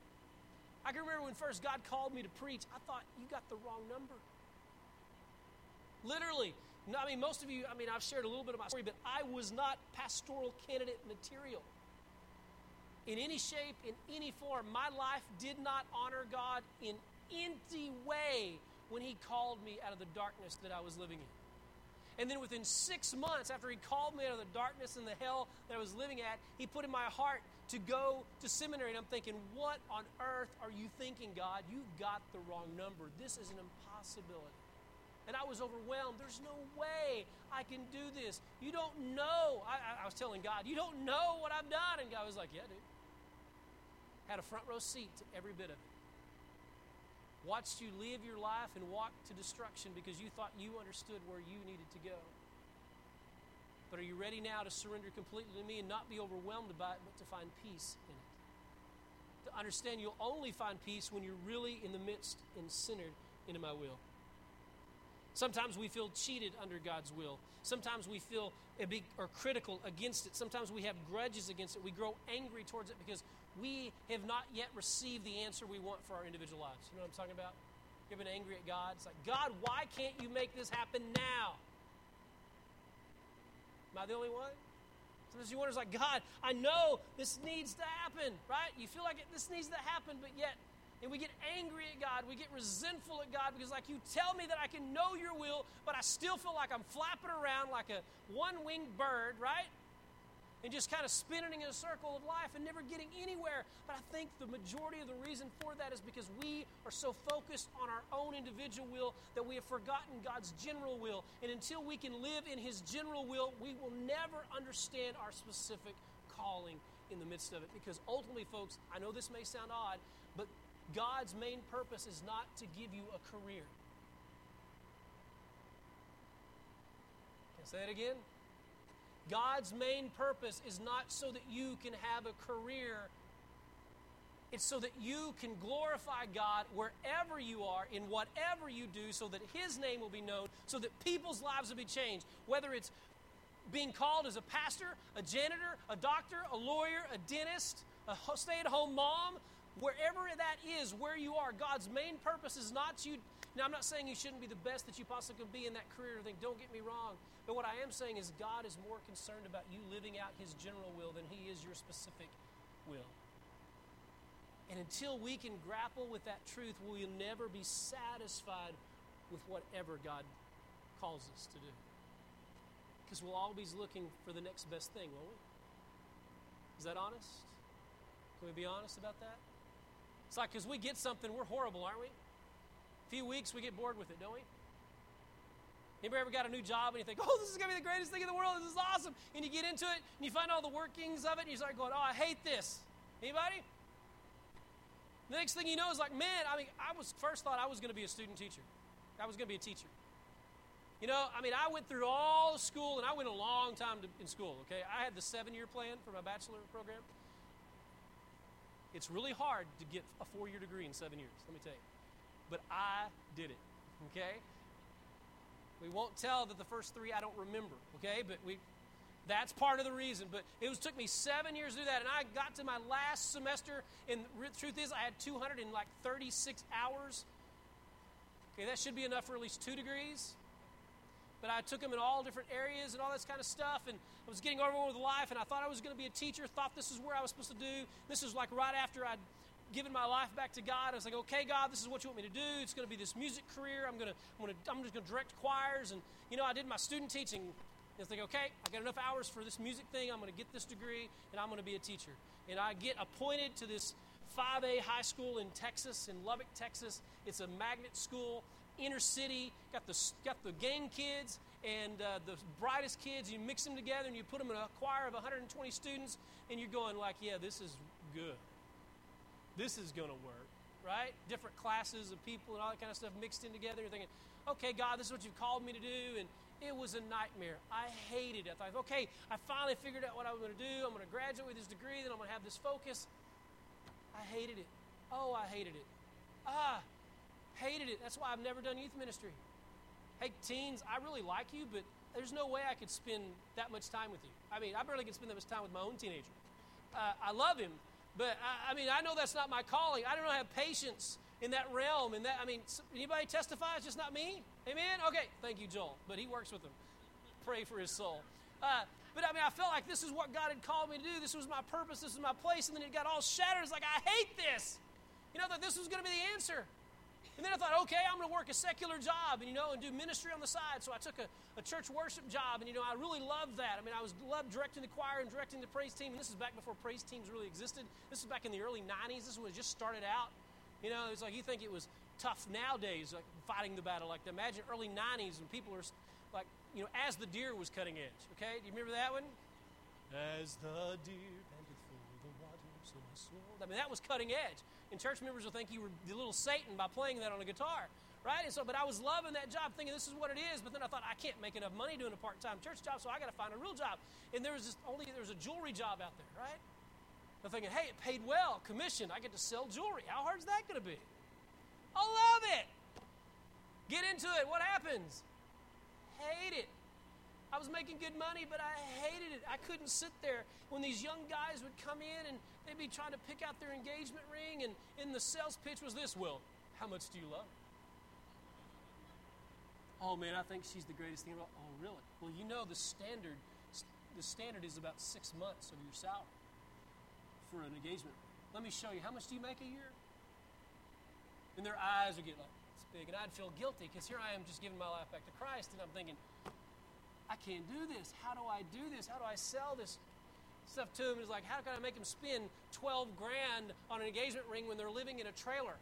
I can remember when first God called me to preach, I thought, you got the wrong number. Literally. I mean, most of you, I mean, I've shared a little bit of my story, but I was not pastoral candidate material in any shape, in any form. My life did not honor God in any way when He called me out of the darkness that I was living in. And then within six months, after He called me out of the darkness and the hell that I was living at, He put in my heart to go to seminary. And I'm thinking, what on earth are you thinking, God? You've got the wrong number. This is an impossibility. And I was overwhelmed. There's no way I can do this. You don't know. I, I was telling God, you don't know what I've done. And God was like, yeah, dude had a front row seat to every bit of it. Watched you live your life and walk to destruction because you thought you understood where you needed to go. But are you ready now to surrender completely to me and not be overwhelmed by it, but to find peace in it? To understand you'll only find peace when you're really in the midst and centered into my will. Sometimes we feel cheated under God's will. Sometimes we feel or critical against it. Sometimes we have grudges against it. We grow angry towards it because we have not yet received the answer we want for our individual lives. You know what I'm talking about? You've been angry at God. It's like, God, why can't you make this happen now? Am I the only one? Sometimes you wonder, it's like, God, I know this needs to happen, right? You feel like it, this needs to happen, but yet, and we get angry at God. We get resentful at God because, like, you tell me that I can know your will, but I still feel like I'm flapping around like a one winged bird, right? And just kind of spinning in a circle of life and never getting anywhere. But I think the majority of the reason for that is because we are so focused on our own individual will that we have forgotten God's general will. And until we can live in His general will, we will never understand our specific calling in the midst of it. Because ultimately, folks, I know this may sound odd, but God's main purpose is not to give you a career. Can I say that again? God's main purpose is not so that you can have a career. It's so that you can glorify God wherever you are, in whatever you do, so that His name will be known, so that people's lives will be changed. Whether it's being called as a pastor, a janitor, a doctor, a lawyer, a dentist, a stay at home mom, wherever that is, where you are, God's main purpose is not you. Now, I'm not saying you shouldn't be the best that you possibly can be in that career or thing. Don't get me wrong. But what I am saying is God is more concerned about you living out His general will than He is your specific will. And until we can grapple with that truth, we will never be satisfied with whatever God calls us to do. Because we'll always be looking for the next best thing, won't we? Is that honest? Can we be honest about that? It's like because we get something, we're horrible, aren't we? Few weeks, we get bored with it, don't we? Anybody ever got a new job and you think, oh, this is going to be the greatest thing in the world. This is awesome. And you get into it and you find all the workings of it and you start going, oh, I hate this. Anybody? The next thing you know is like, man, I mean, I was first thought I was going to be a student teacher. I was going to be a teacher. You know, I mean, I went through all school, and I went a long time to, in school, okay? I had the seven year plan for my bachelor program. It's really hard to get a four year degree in seven years, let me tell you. But I did it, okay? We won't tell that the first three I don't remember, okay? But we, that's part of the reason. But it was took me seven years to do that, and I got to my last semester. And the truth is, I had 236 hours. Okay, that should be enough for at least two degrees. But I took them in all different areas and all this kind of stuff, and I was getting overwhelmed with life, and I thought I was going to be a teacher. Thought this is where I was supposed to do. This was like right after I'd given my life back to God. I was like, okay, God, this is what you want me to do. It's going to be this music career. I'm going to, I'm going to, I'm just going to direct choirs, and you know, I did my student teaching it's like, okay, I got enough hours for this music thing. I'm going to get this degree, and I'm going to be a teacher. And I get appointed to this 5A high school in Texas, in Lubbock, Texas. It's a magnet school, inner city. Got the got the gang kids and uh, the brightest kids. You mix them together, and you put them in a choir of 120 students, and you're going like, yeah, this is good. This is going to work, right? Different classes of people and all that kind of stuff mixed in together. You're thinking, okay, God, this is what you've called me to do, and it was a nightmare. I hated it. I thought, okay, I finally figured out what I was going to do. I'm going to graduate with this degree, then I'm going to have this focus. I hated it. Oh, I hated it. Ah, hated it. That's why I've never done youth ministry. Hey, teens, I really like you, but there's no way I could spend that much time with you. I mean, I barely can spend that much time with my own teenager. Uh, I love him, but I, I mean, I know that's not my calling. I don't have patience in that realm. And that, I mean, anybody testify? It's just not me. Amen. Okay, thank you, Joel. But he works with them. Pray for his soul. Uh, but I mean, I felt like this is what God had called me to do. This was my purpose. This was my place. And then it got all shattered. It's like I hate this. You know that this was going to be the answer. And then I thought, okay, I'm going to work a secular job and you know and do ministry on the side. So I took a, a church worship job, and you know I really loved that. I mean, I was loved directing the choir and directing the praise team. And this is back before praise teams really existed. This is back in the early '90s. This was just started out. You know, it's like you think it was tough nowadays, like fighting the battle. Like imagine early '90s when people are like, you know, as the deer was cutting edge. Okay, do you remember that one? As the deer panted for the water, so my soul. I mean, that was cutting edge. And church members will think you were the little Satan by playing that on a guitar, right? And so, but I was loving that job, thinking this is what it is. But then I thought I can't make enough money doing a part-time church job, so I got to find a real job. And there was only there was a jewelry job out there, right? I'm thinking, hey, it paid well, commission. I get to sell jewelry. How hard is that going to be? I love it. Get into it. What happens? Hate it. I was making good money, but I hated it. I couldn't sit there when these young guys would come in and they'd be trying to pick out their engagement ring, and in the sales pitch was this Well, how much do you love her? Oh man, I think she's the greatest thing. About, oh really? Well, you know the standard. The standard is about six months of your salary for an engagement. Let me show you. How much do you make a year? And their eyes would get like it's big, and I'd feel guilty because here I am just giving my life back to Christ, and I'm thinking, I can't do this. How do I do this? How do I sell this stuff to him? It's like, how can I make them spend 12 grand on an engagement ring when they're living in a trailer?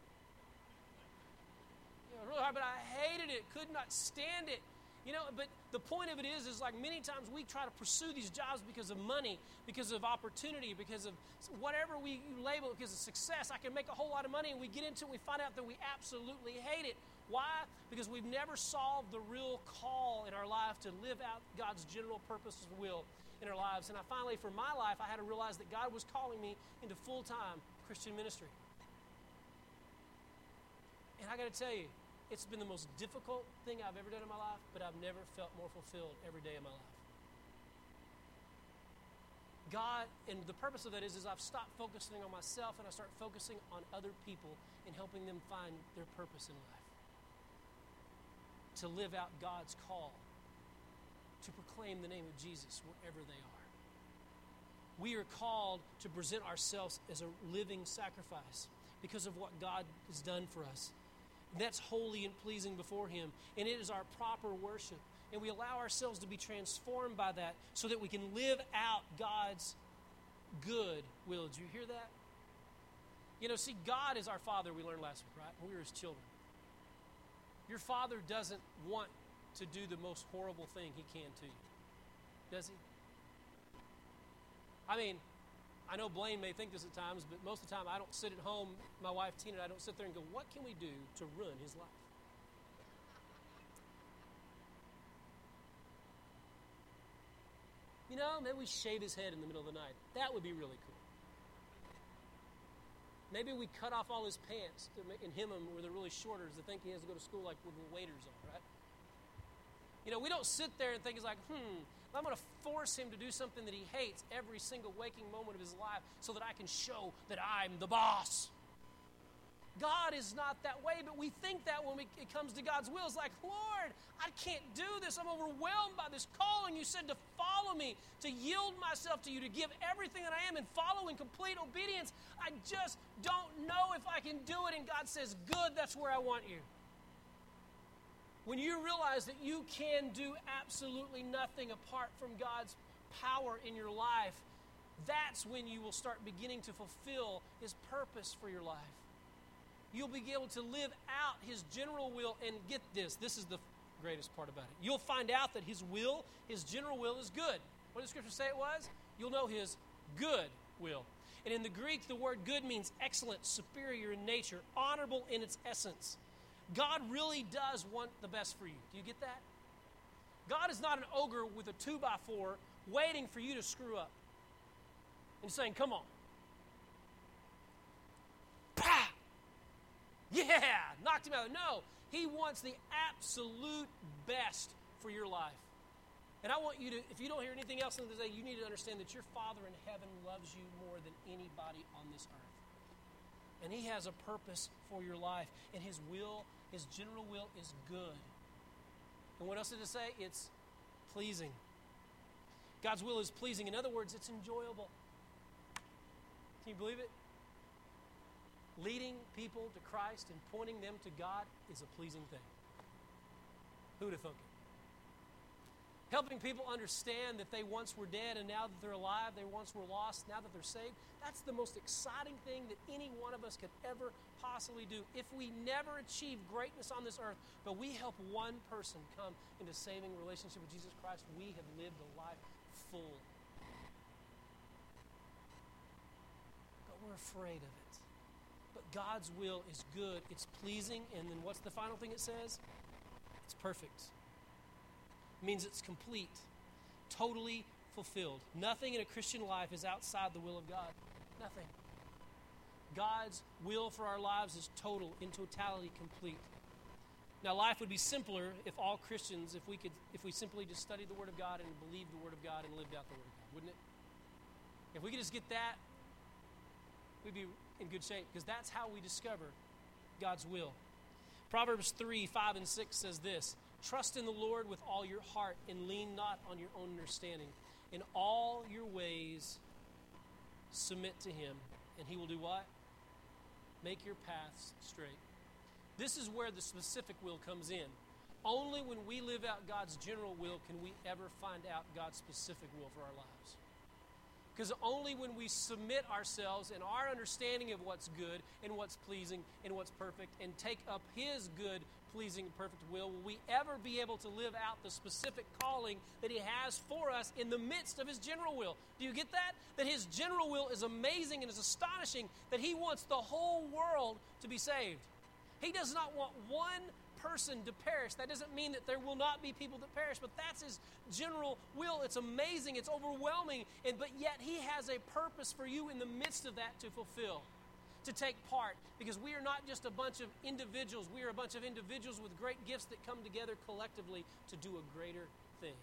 You know, really hard, but I hated it, could not stand it. You know, but the point of it is, is like many times we try to pursue these jobs because of money, because of opportunity, because of whatever we label, it, because of success. I can make a whole lot of money, and we get into it, and we find out that we absolutely hate it. Why? Because we've never solved the real call in our life to live out God's general purpose and will in our lives. And I finally, for my life, I had to realize that God was calling me into full time Christian ministry. And I got to tell you, it's been the most difficult thing I've ever done in my life, but I've never felt more fulfilled every day of my life. God, and the purpose of that is, is I've stopped focusing on myself and I start focusing on other people and helping them find their purpose in life. To live out God's call, to proclaim the name of Jesus wherever they are. We are called to present ourselves as a living sacrifice because of what God has done for us. That's holy and pleasing before Him, and it is our proper worship. And we allow ourselves to be transformed by that so that we can live out God's good will. Did you hear that? You know, see, God is our Father, we learned last week, right? We were His children. Your Father doesn't want to do the most horrible thing He can to you, does He? I mean, I know Blaine may think this at times, but most of the time I don't sit at home, my wife Tina and I don't sit there and go, what can we do to ruin his life? You know, maybe we shave his head in the middle of the night. That would be really cool. Maybe we cut off all his pants make, and hem them where they're really shorter to think he has to go to school like with the waiters on, right? You know, we don't sit there and think it's like, hmm, I'm going to force him to do something that he hates every single waking moment of his life so that I can show that I'm the boss. God is not that way, but we think that when we, it comes to God's will. It's like, Lord, I can't do this. I'm overwhelmed by this calling. You said to follow me, to yield myself to you, to give everything that I am and follow in complete obedience. I just don't know if I can do it. And God says, Good, that's where I want you. When you realize that you can do absolutely nothing apart from God's power in your life, that's when you will start beginning to fulfill His purpose for your life. You'll be able to live out His general will, and get this this is the greatest part about it. You'll find out that His will, His general will, is good. What did Scripture say it was? You'll know His good will. And in the Greek, the word good means excellent, superior in nature, honorable in its essence. God really does want the best for you. Do you get that? God is not an ogre with a two by four waiting for you to screw up and saying, Come on. Pah! Yeah! Knocked him out. No, he wants the absolute best for your life. And I want you to, if you don't hear anything else in the day, you need to understand that your Father in heaven loves you more than anybody on this earth. And He has a purpose for your life. And His will his general will is good. And what else did it say? It's pleasing. God's will is pleasing. In other words, it's enjoyable. Can you believe it? Leading people to Christ and pointing them to God is a pleasing thing. Who would have thunk it? helping people understand that they once were dead and now that they're alive, they once were lost, now that they're saved. That's the most exciting thing that any one of us could ever possibly do. If we never achieve greatness on this earth, but we help one person come into saving relationship with Jesus Christ, we have lived a life full. But we're afraid of it. God's will is good, it's pleasing, and then what's the final thing it says? It's perfect means it's complete, totally fulfilled. Nothing in a Christian life is outside the will of God. Nothing. God's will for our lives is total, in totality, complete. Now, life would be simpler if all Christians, if we could, if we simply just studied the Word of God and believed the Word of God and lived out the Word of God, wouldn't it? If we could just get that, we'd be in good shape because that's how we discover God's will. Proverbs 3 5 and 6 says this Trust in the Lord with all your heart and lean not on your own understanding. In all your ways, submit to Him, and He will do what? Make your paths straight. This is where the specific will comes in. Only when we live out God's general will can we ever find out God's specific will for our lives. Because only when we submit ourselves and our understanding of what's good and what's pleasing and what's perfect and take up His good, pleasing, and perfect will will we ever be able to live out the specific calling that He has for us in the midst of His general will. Do you get that? That His general will is amazing and is astonishing, that He wants the whole world to be saved. He does not want one person to perish. That doesn't mean that there will not be people that perish, but that's his general will. It's amazing, it's overwhelming, and but yet he has a purpose for you in the midst of that to fulfill. To take part, because we are not just a bunch of individuals, we are a bunch of individuals with great gifts that come together collectively to do a greater thing.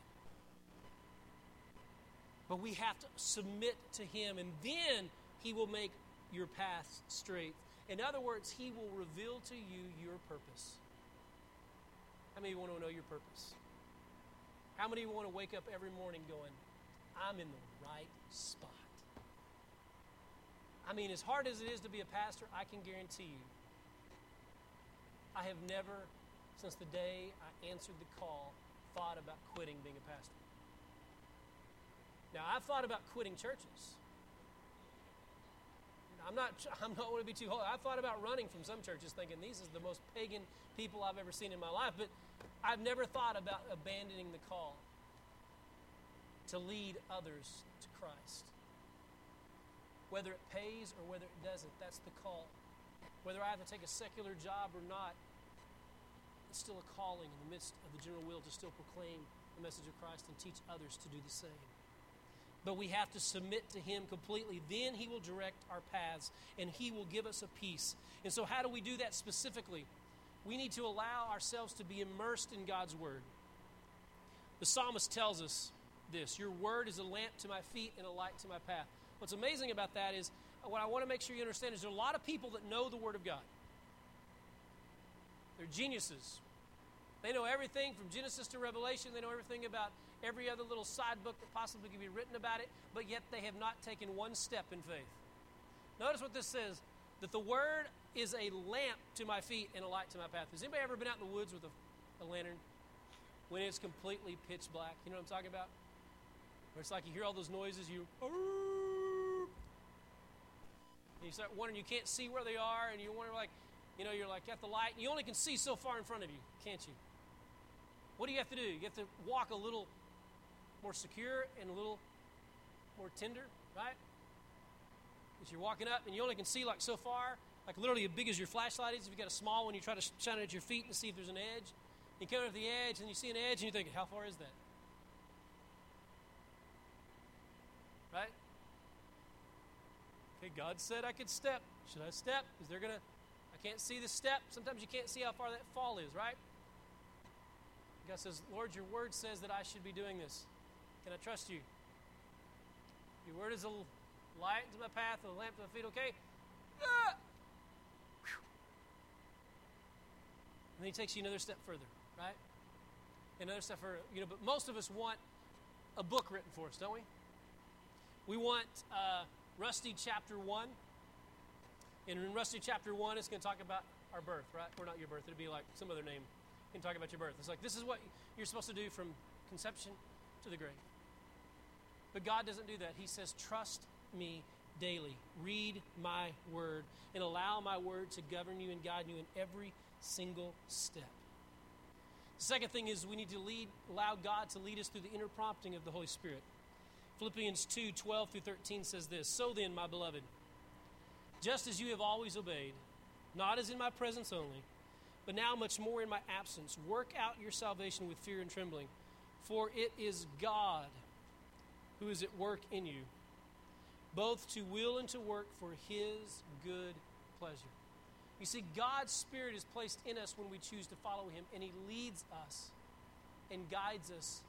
But we have to submit to Him, and then He will make your path straight. In other words, He will reveal to you your purpose. How many want to know your purpose? How many want to wake up every morning going, I'm in the right spot? I mean, as hard as it is to be a pastor, I can guarantee you, I have never, since the day I answered the call, thought about quitting being a pastor. Now, I've thought about quitting churches. I'm not, I'm not want to be too holy. I've thought about running from some churches thinking these is the most pagan people I've ever seen in my life, but I've never thought about abandoning the call to lead others to Christ. Whether it pays or whether it doesn't, that's the call. Whether I have to take a secular job or not, it's still a calling in the midst of the general will to still proclaim the message of Christ and teach others to do the same. But we have to submit to Him completely. Then He will direct our paths and He will give us a peace. And so, how do we do that specifically? We need to allow ourselves to be immersed in God's Word. The psalmist tells us this Your Word is a lamp to my feet and a light to my path. What's amazing about that is, uh, what I want to make sure you understand is there are a lot of people that know the Word of God. They're geniuses. They know everything from Genesis to Revelation. They know everything about every other little side book that possibly could be written about it, but yet they have not taken one step in faith. Notice what this says that the Word is a lamp to my feet and a light to my path. Has anybody ever been out in the woods with a, a lantern when it's completely pitch black? You know what I'm talking about? Where it's like you hear all those noises, you and you start wondering, you can't see where they are, and you wonder, like, you know, you're like at the light, and you only can see so far in front of you, can't you? What do you have to do? You have to walk a little more secure and a little more tender, right? As you're walking up, and you only can see like so far, like literally as big as your flashlight is. If you got a small one, you try to shine it at your feet and see if there's an edge. You come up to the edge, and you see an edge, and you think, how far is that? Right? Okay, God said I could step. Should I step? Is there gonna I can't see the step. Sometimes you can't see how far that fall is, right? God says, Lord, your word says that I should be doing this. Can I trust you? Your word is a light to my path, a lamp to my feet, okay? Ah! And then he takes you another step further, right? Another step further. You know, but most of us want a book written for us, don't we? We want uh, Rusty chapter 1. And in Rusty chapter 1, it's going to talk about our birth, right? Or not your birth, it'd be like some other name. Can talk about your birth. It's like this is what you're supposed to do from conception to the grave. But God doesn't do that. He says, Trust me daily. Read my word and allow my word to govern you and guide you in every single step. The second thing is we need to lead, allow God to lead us through the inner prompting of the Holy Spirit. Philippians 2 12 through 13 says this So then, my beloved, just as you have always obeyed, not as in my presence only, but now much more in my absence, work out your salvation with fear and trembling, for it is God who is at work in you, both to will and to work for his good pleasure. You see, God's Spirit is placed in us when we choose to follow Him, and He leads us and guides us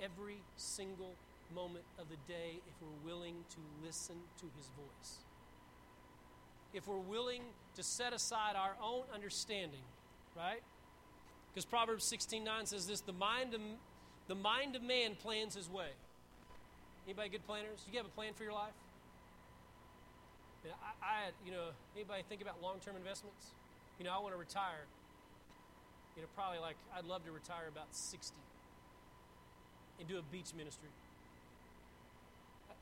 every single moment of the day if we're willing to listen to His voice. If we're willing to set aside our own understanding, right? Because Proverbs 16 9 says this the mind, of, the mind of man plans his way. Anybody good planners? Do you have a plan for your life? I, I, you know, anybody think about long-term investments? You know, I want to retire. You know, probably like I'd love to retire about 60 and do a beach ministry.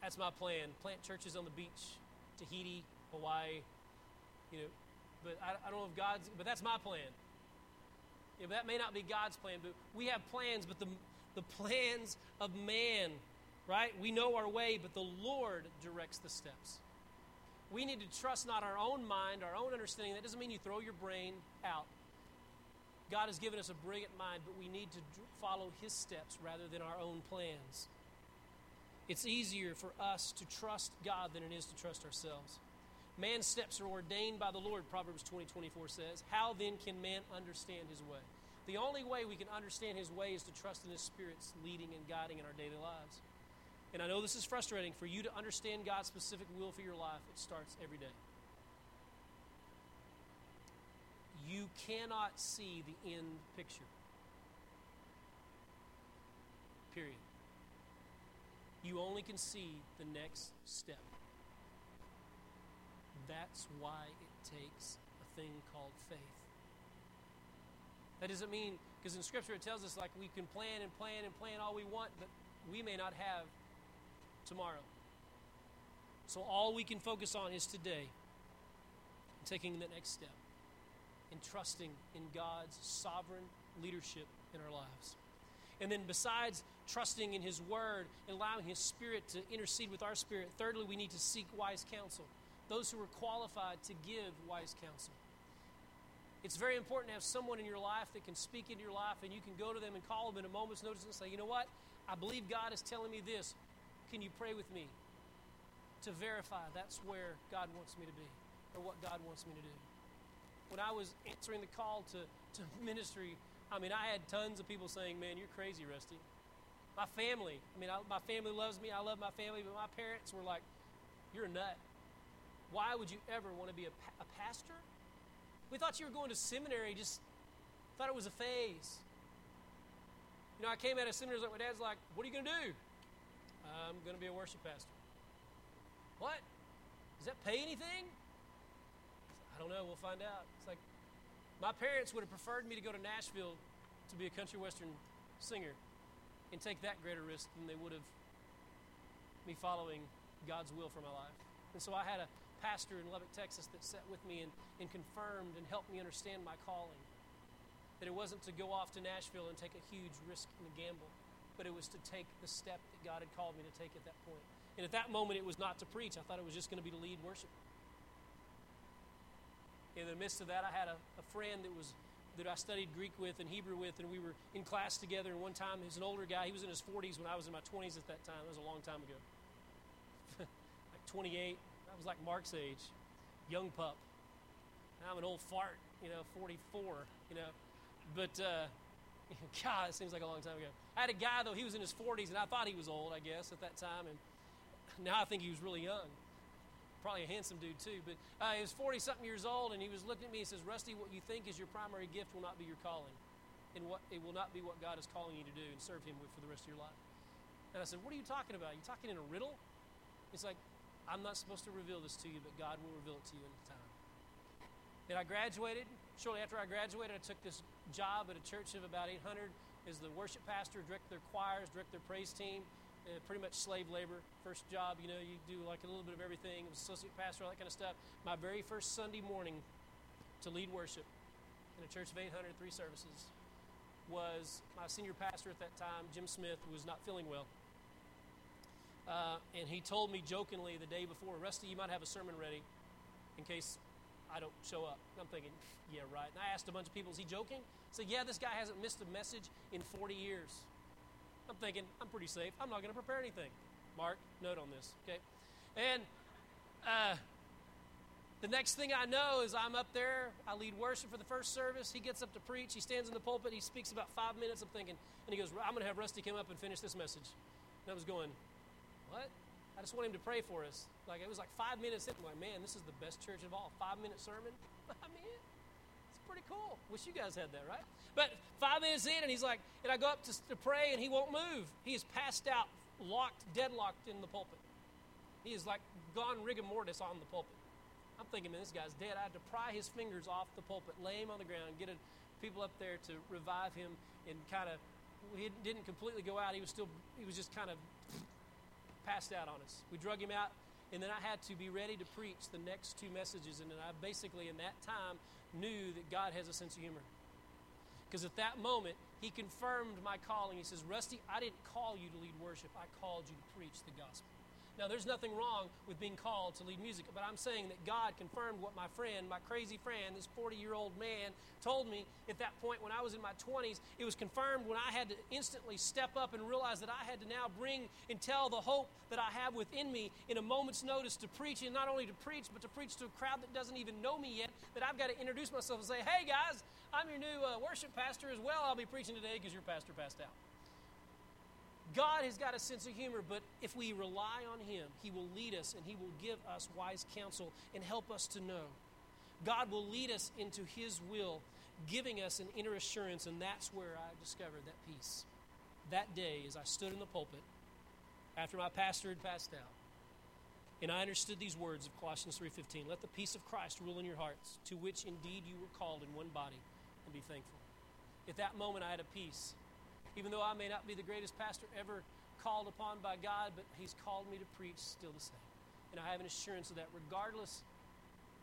That's my plan. Plant churches on the beach, Tahiti, Hawaii. You know, but I, I don't know if God's. But that's my plan. Yeah, but that may not be God's plan. But we have plans. But the the plans of man, right? We know our way, but the Lord directs the steps we need to trust not our own mind, our own understanding. That doesn't mean you throw your brain out. God has given us a brilliant mind, but we need to follow His steps rather than our own plans. It's easier for us to trust God than it is to trust ourselves. Man's steps are ordained by the Lord, Proverbs 20 24 says. How then can man understand his way? The only way we can understand his way is to trust in his Spirit's leading and guiding in our daily lives. And I know this is frustrating for you to understand God's specific will for your life. It starts every day. You cannot see the end picture. Period. You only can see the next step. That's why it takes a thing called faith. That doesn't mean, because in Scripture it tells us like we can plan and plan and plan all we want, but we may not have tomorrow. So all we can focus on is today, taking the next step, and trusting in God's sovereign leadership in our lives. And then, besides trusting in His Word and allowing His Spirit to intercede with our spirit, thirdly, we need to seek wise counsel. Those who are qualified to give wise counsel. It's very important to have someone in your life that can speak into your life and you can go to them and call them in a moment's notice and say, you know what? I believe God is telling me this. Can you pray with me? To verify that's where God wants me to be or what God wants me to do. When I was answering the call to, to ministry, I mean, I had tons of people saying, man, you're crazy, Rusty. My family, I mean, I, my family loves me. I love my family, but my parents were like, you're a nut. Why would you ever want to be a, a pastor? We thought you were going to seminary, just thought it was a phase. You know, I came out of seminary, like my dad's like, What are you going to do? I'm going to be a worship pastor. What? Does that pay anything? I don't know. We'll find out. It's like my parents would have preferred me to go to Nashville to be a country western singer and take that greater risk than they would have me following God's will for my life. And so I had a pastor in Lubbock, Texas, that sat with me and, and confirmed and helped me understand my calling. That it wasn't to go off to Nashville and take a huge risk and a gamble, but it was to take the step that God had called me to take at that point. And at that moment, it was not to preach. I thought it was just going to be to lead worship. In the midst of that, I had a, a friend that was that I studied Greek with and Hebrew with, and we were in class together. And one time, he was an older guy. He was in his 40s when I was in my 20s at that time. It was a long time ago. like 28, was like Mark's age, young pup. Now I'm an old fart, you know, 44, you know. But, uh, God, it seems like a long time ago. I had a guy, though, he was in his 40s, and I thought he was old, I guess, at that time. And now I think he was really young. Probably a handsome dude, too. But uh, he was 40 something years old, and he was looking at me and says, Rusty, what you think is your primary gift will not be your calling. And what, it will not be what God is calling you to do and serve Him with for the rest of your life. And I said, What are you talking about? Are you talking in a riddle? It's like, I'm not supposed to reveal this to you, but God will reveal it to you in time. And I graduated. Shortly after I graduated, I took this job at a church of about 800 as the worship pastor, direct their choirs, direct their praise team. Uh, pretty much slave labor. First job, you know, you do like a little bit of everything. associate pastor, all that kind of stuff. My very first Sunday morning to lead worship in a church of 800, three services, was my senior pastor at that time, Jim Smith, was not feeling well. Uh, and he told me jokingly the day before, Rusty, you might have a sermon ready in case I don't show up. I'm thinking, yeah, right. And I asked a bunch of people, is he joking? I said, yeah, this guy hasn't missed a message in 40 years. I'm thinking, I'm pretty safe. I'm not going to prepare anything. Mark, note on this, okay? And uh, the next thing I know is I'm up there. I lead worship for the first service. He gets up to preach. He stands in the pulpit. He speaks about five minutes. I'm thinking, and he goes, I'm going to have Rusty come up and finish this message. And I was going, what? I just want him to pray for us. Like it was like five minutes in. I'm like, man, this is the best church of all. Five minute sermon. I mean, it's pretty cool. Wish you guys had that, right? But five minutes in, and he's like, and I go up to, to pray, and he won't move. He is passed out, locked, deadlocked in the pulpit. He is like gone rigor mortis on the pulpit. I'm thinking, man, this guy's dead. I had to pry his fingers off the pulpit, lay him on the ground, get a, people up there to revive him, and kind of, he didn't completely go out. He was still, he was just kind of passed out on us. We drug him out, and then I had to be ready to preach the next two messages. And then I basically, in that time, knew that God has a sense of humor. Because at that moment, he confirmed my calling. He says, Rusty, I didn't call you to lead worship, I called you to preach the gospel. Now, there's nothing wrong with being called to lead music, but I'm saying that God confirmed what my friend, my crazy friend, this 40 year old man, told me at that point when I was in my 20s. It was confirmed when I had to instantly step up and realize that I had to now bring and tell the hope that I have within me in a moment's notice to preach, and not only to preach, but to preach to a crowd that doesn't even know me yet. That I've got to introduce myself and say, hey guys, I'm your new uh, worship pastor as well. I'll be preaching today because your pastor passed out. God has got a sense of humor, but if we rely on Him, He will lead us and He will give us wise counsel and help us to know. God will lead us into His will, giving us an inner assurance, and that's where I discovered that peace. That day, as I stood in the pulpit after my pastor had passed out, and I understood these words of Colossians 3:15, "Let the peace of Christ rule in your hearts, to which indeed you were called in one body, and be thankful." At that moment, I had a peace even though I may not be the greatest pastor ever called upon by God, but He's called me to preach still the same. And I have an assurance of that. Regardless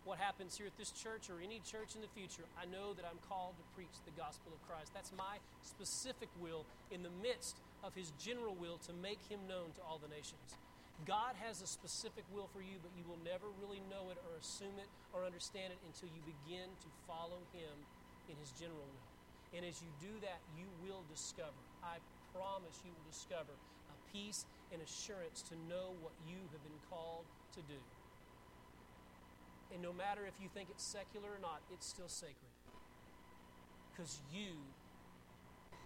what happens here at this church or any church in the future, I know that I'm called to preach the gospel of Christ. That's my specific will in the midst of His general will to make Him known to all the nations. God has a specific will for you, but you will never really know it or assume it or understand it until you begin to follow Him in His general will. And as you do that, you will discover, I promise you will discover a peace and assurance to know what you have been called to do. And no matter if you think it's secular or not, it's still sacred. Because you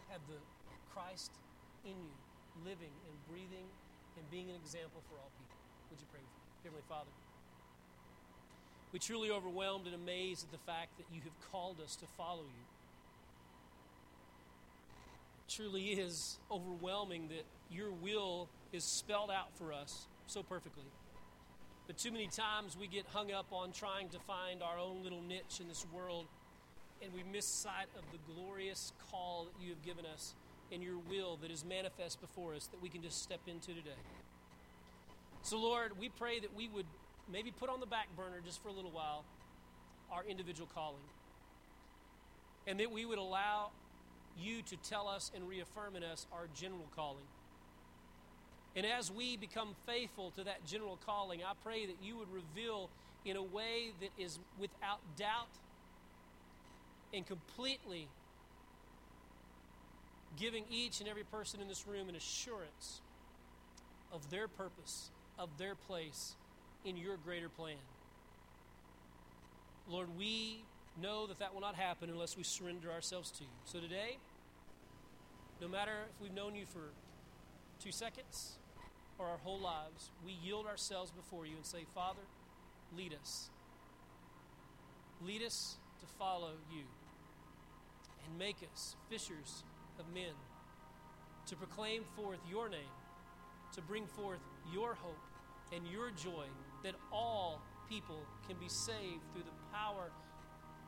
have the Christ in you, living and breathing and being an example for all people. Would you pray with me? Heavenly Father, we truly overwhelmed and amazed at the fact that you have called us to follow you truly is overwhelming that your will is spelled out for us so perfectly. But too many times we get hung up on trying to find our own little niche in this world, and we miss sight of the glorious call that you have given us in your will that is manifest before us that we can just step into today. So, Lord, we pray that we would maybe put on the back burner just for a little while our individual calling, and that we would allow you to tell us and reaffirm in us our general calling. And as we become faithful to that general calling, I pray that you would reveal in a way that is without doubt and completely giving each and every person in this room an assurance of their purpose, of their place in your greater plan. Lord, we know that that will not happen unless we surrender ourselves to you. So today, no matter if we've known you for two seconds or our whole lives, we yield ourselves before you and say, Father, lead us. Lead us to follow you and make us fishers of men, to proclaim forth your name, to bring forth your hope and your joy that all people can be saved through the power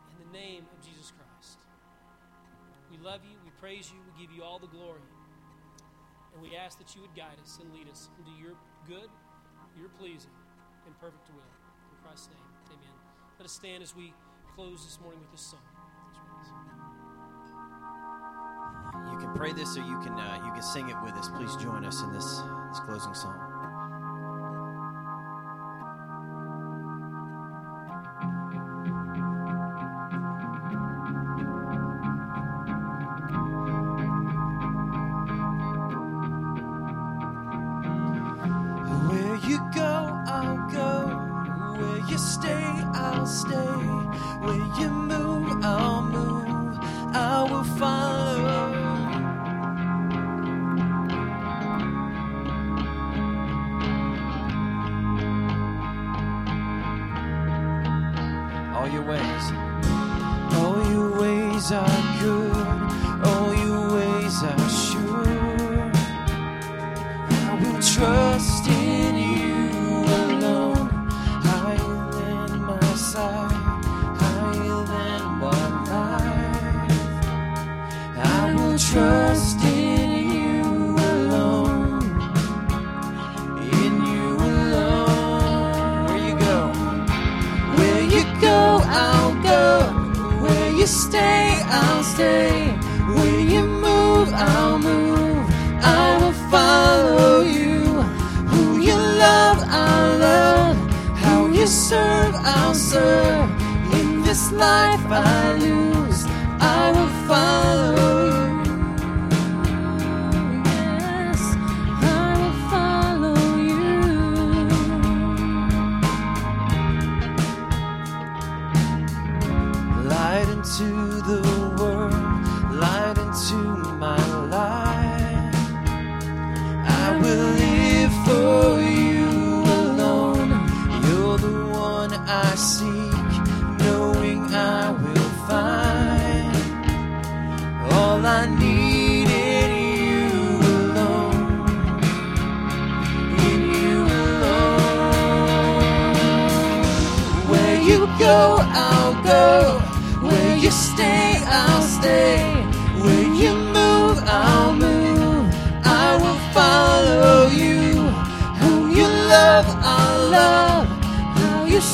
and the name of Jesus Christ. We love you. We praise you. We give you all the glory. And we ask that you would guide us and lead us into your good, your pleasing, and perfect will. In Christ's name, amen. Let us stand as we close this morning with this song. You can pray this or you can uh, you can sing it with us. Please join us in this, this closing song.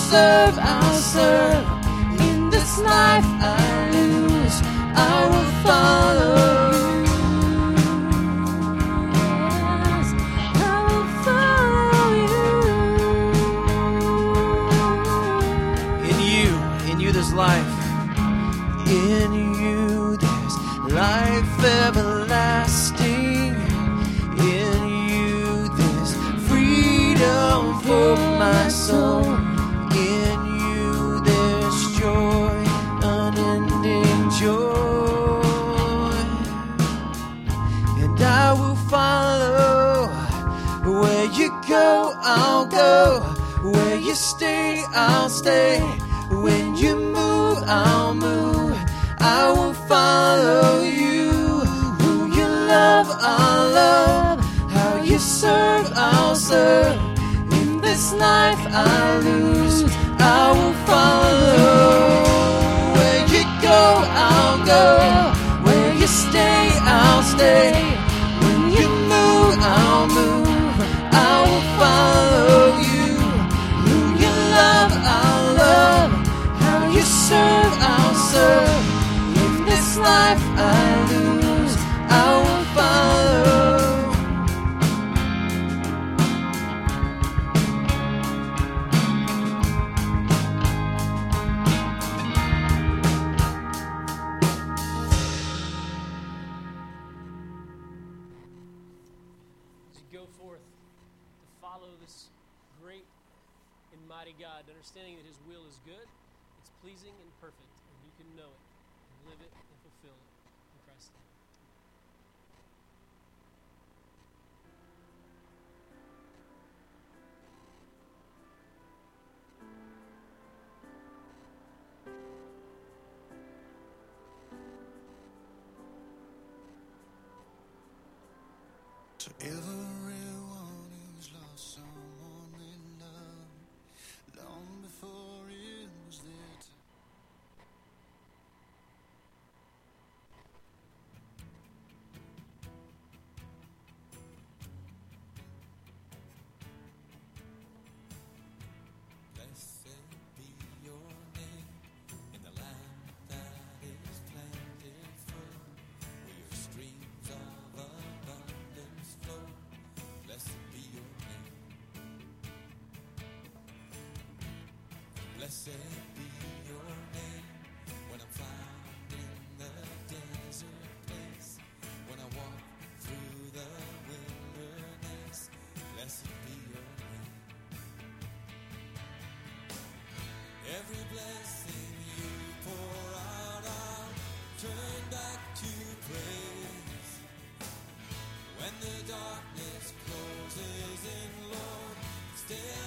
serve I'll stay. When you move, I'll move. I will follow you. Who you love, I'll love. How you serve, I'll serve. In this life I lose, I will follow. So. Blessed be your name when I'm found in the desert place, when I walk through the wilderness. Blessed be your name. Every blessing you pour out, I'll turn back to praise. When the darkness closes in, Lord, still.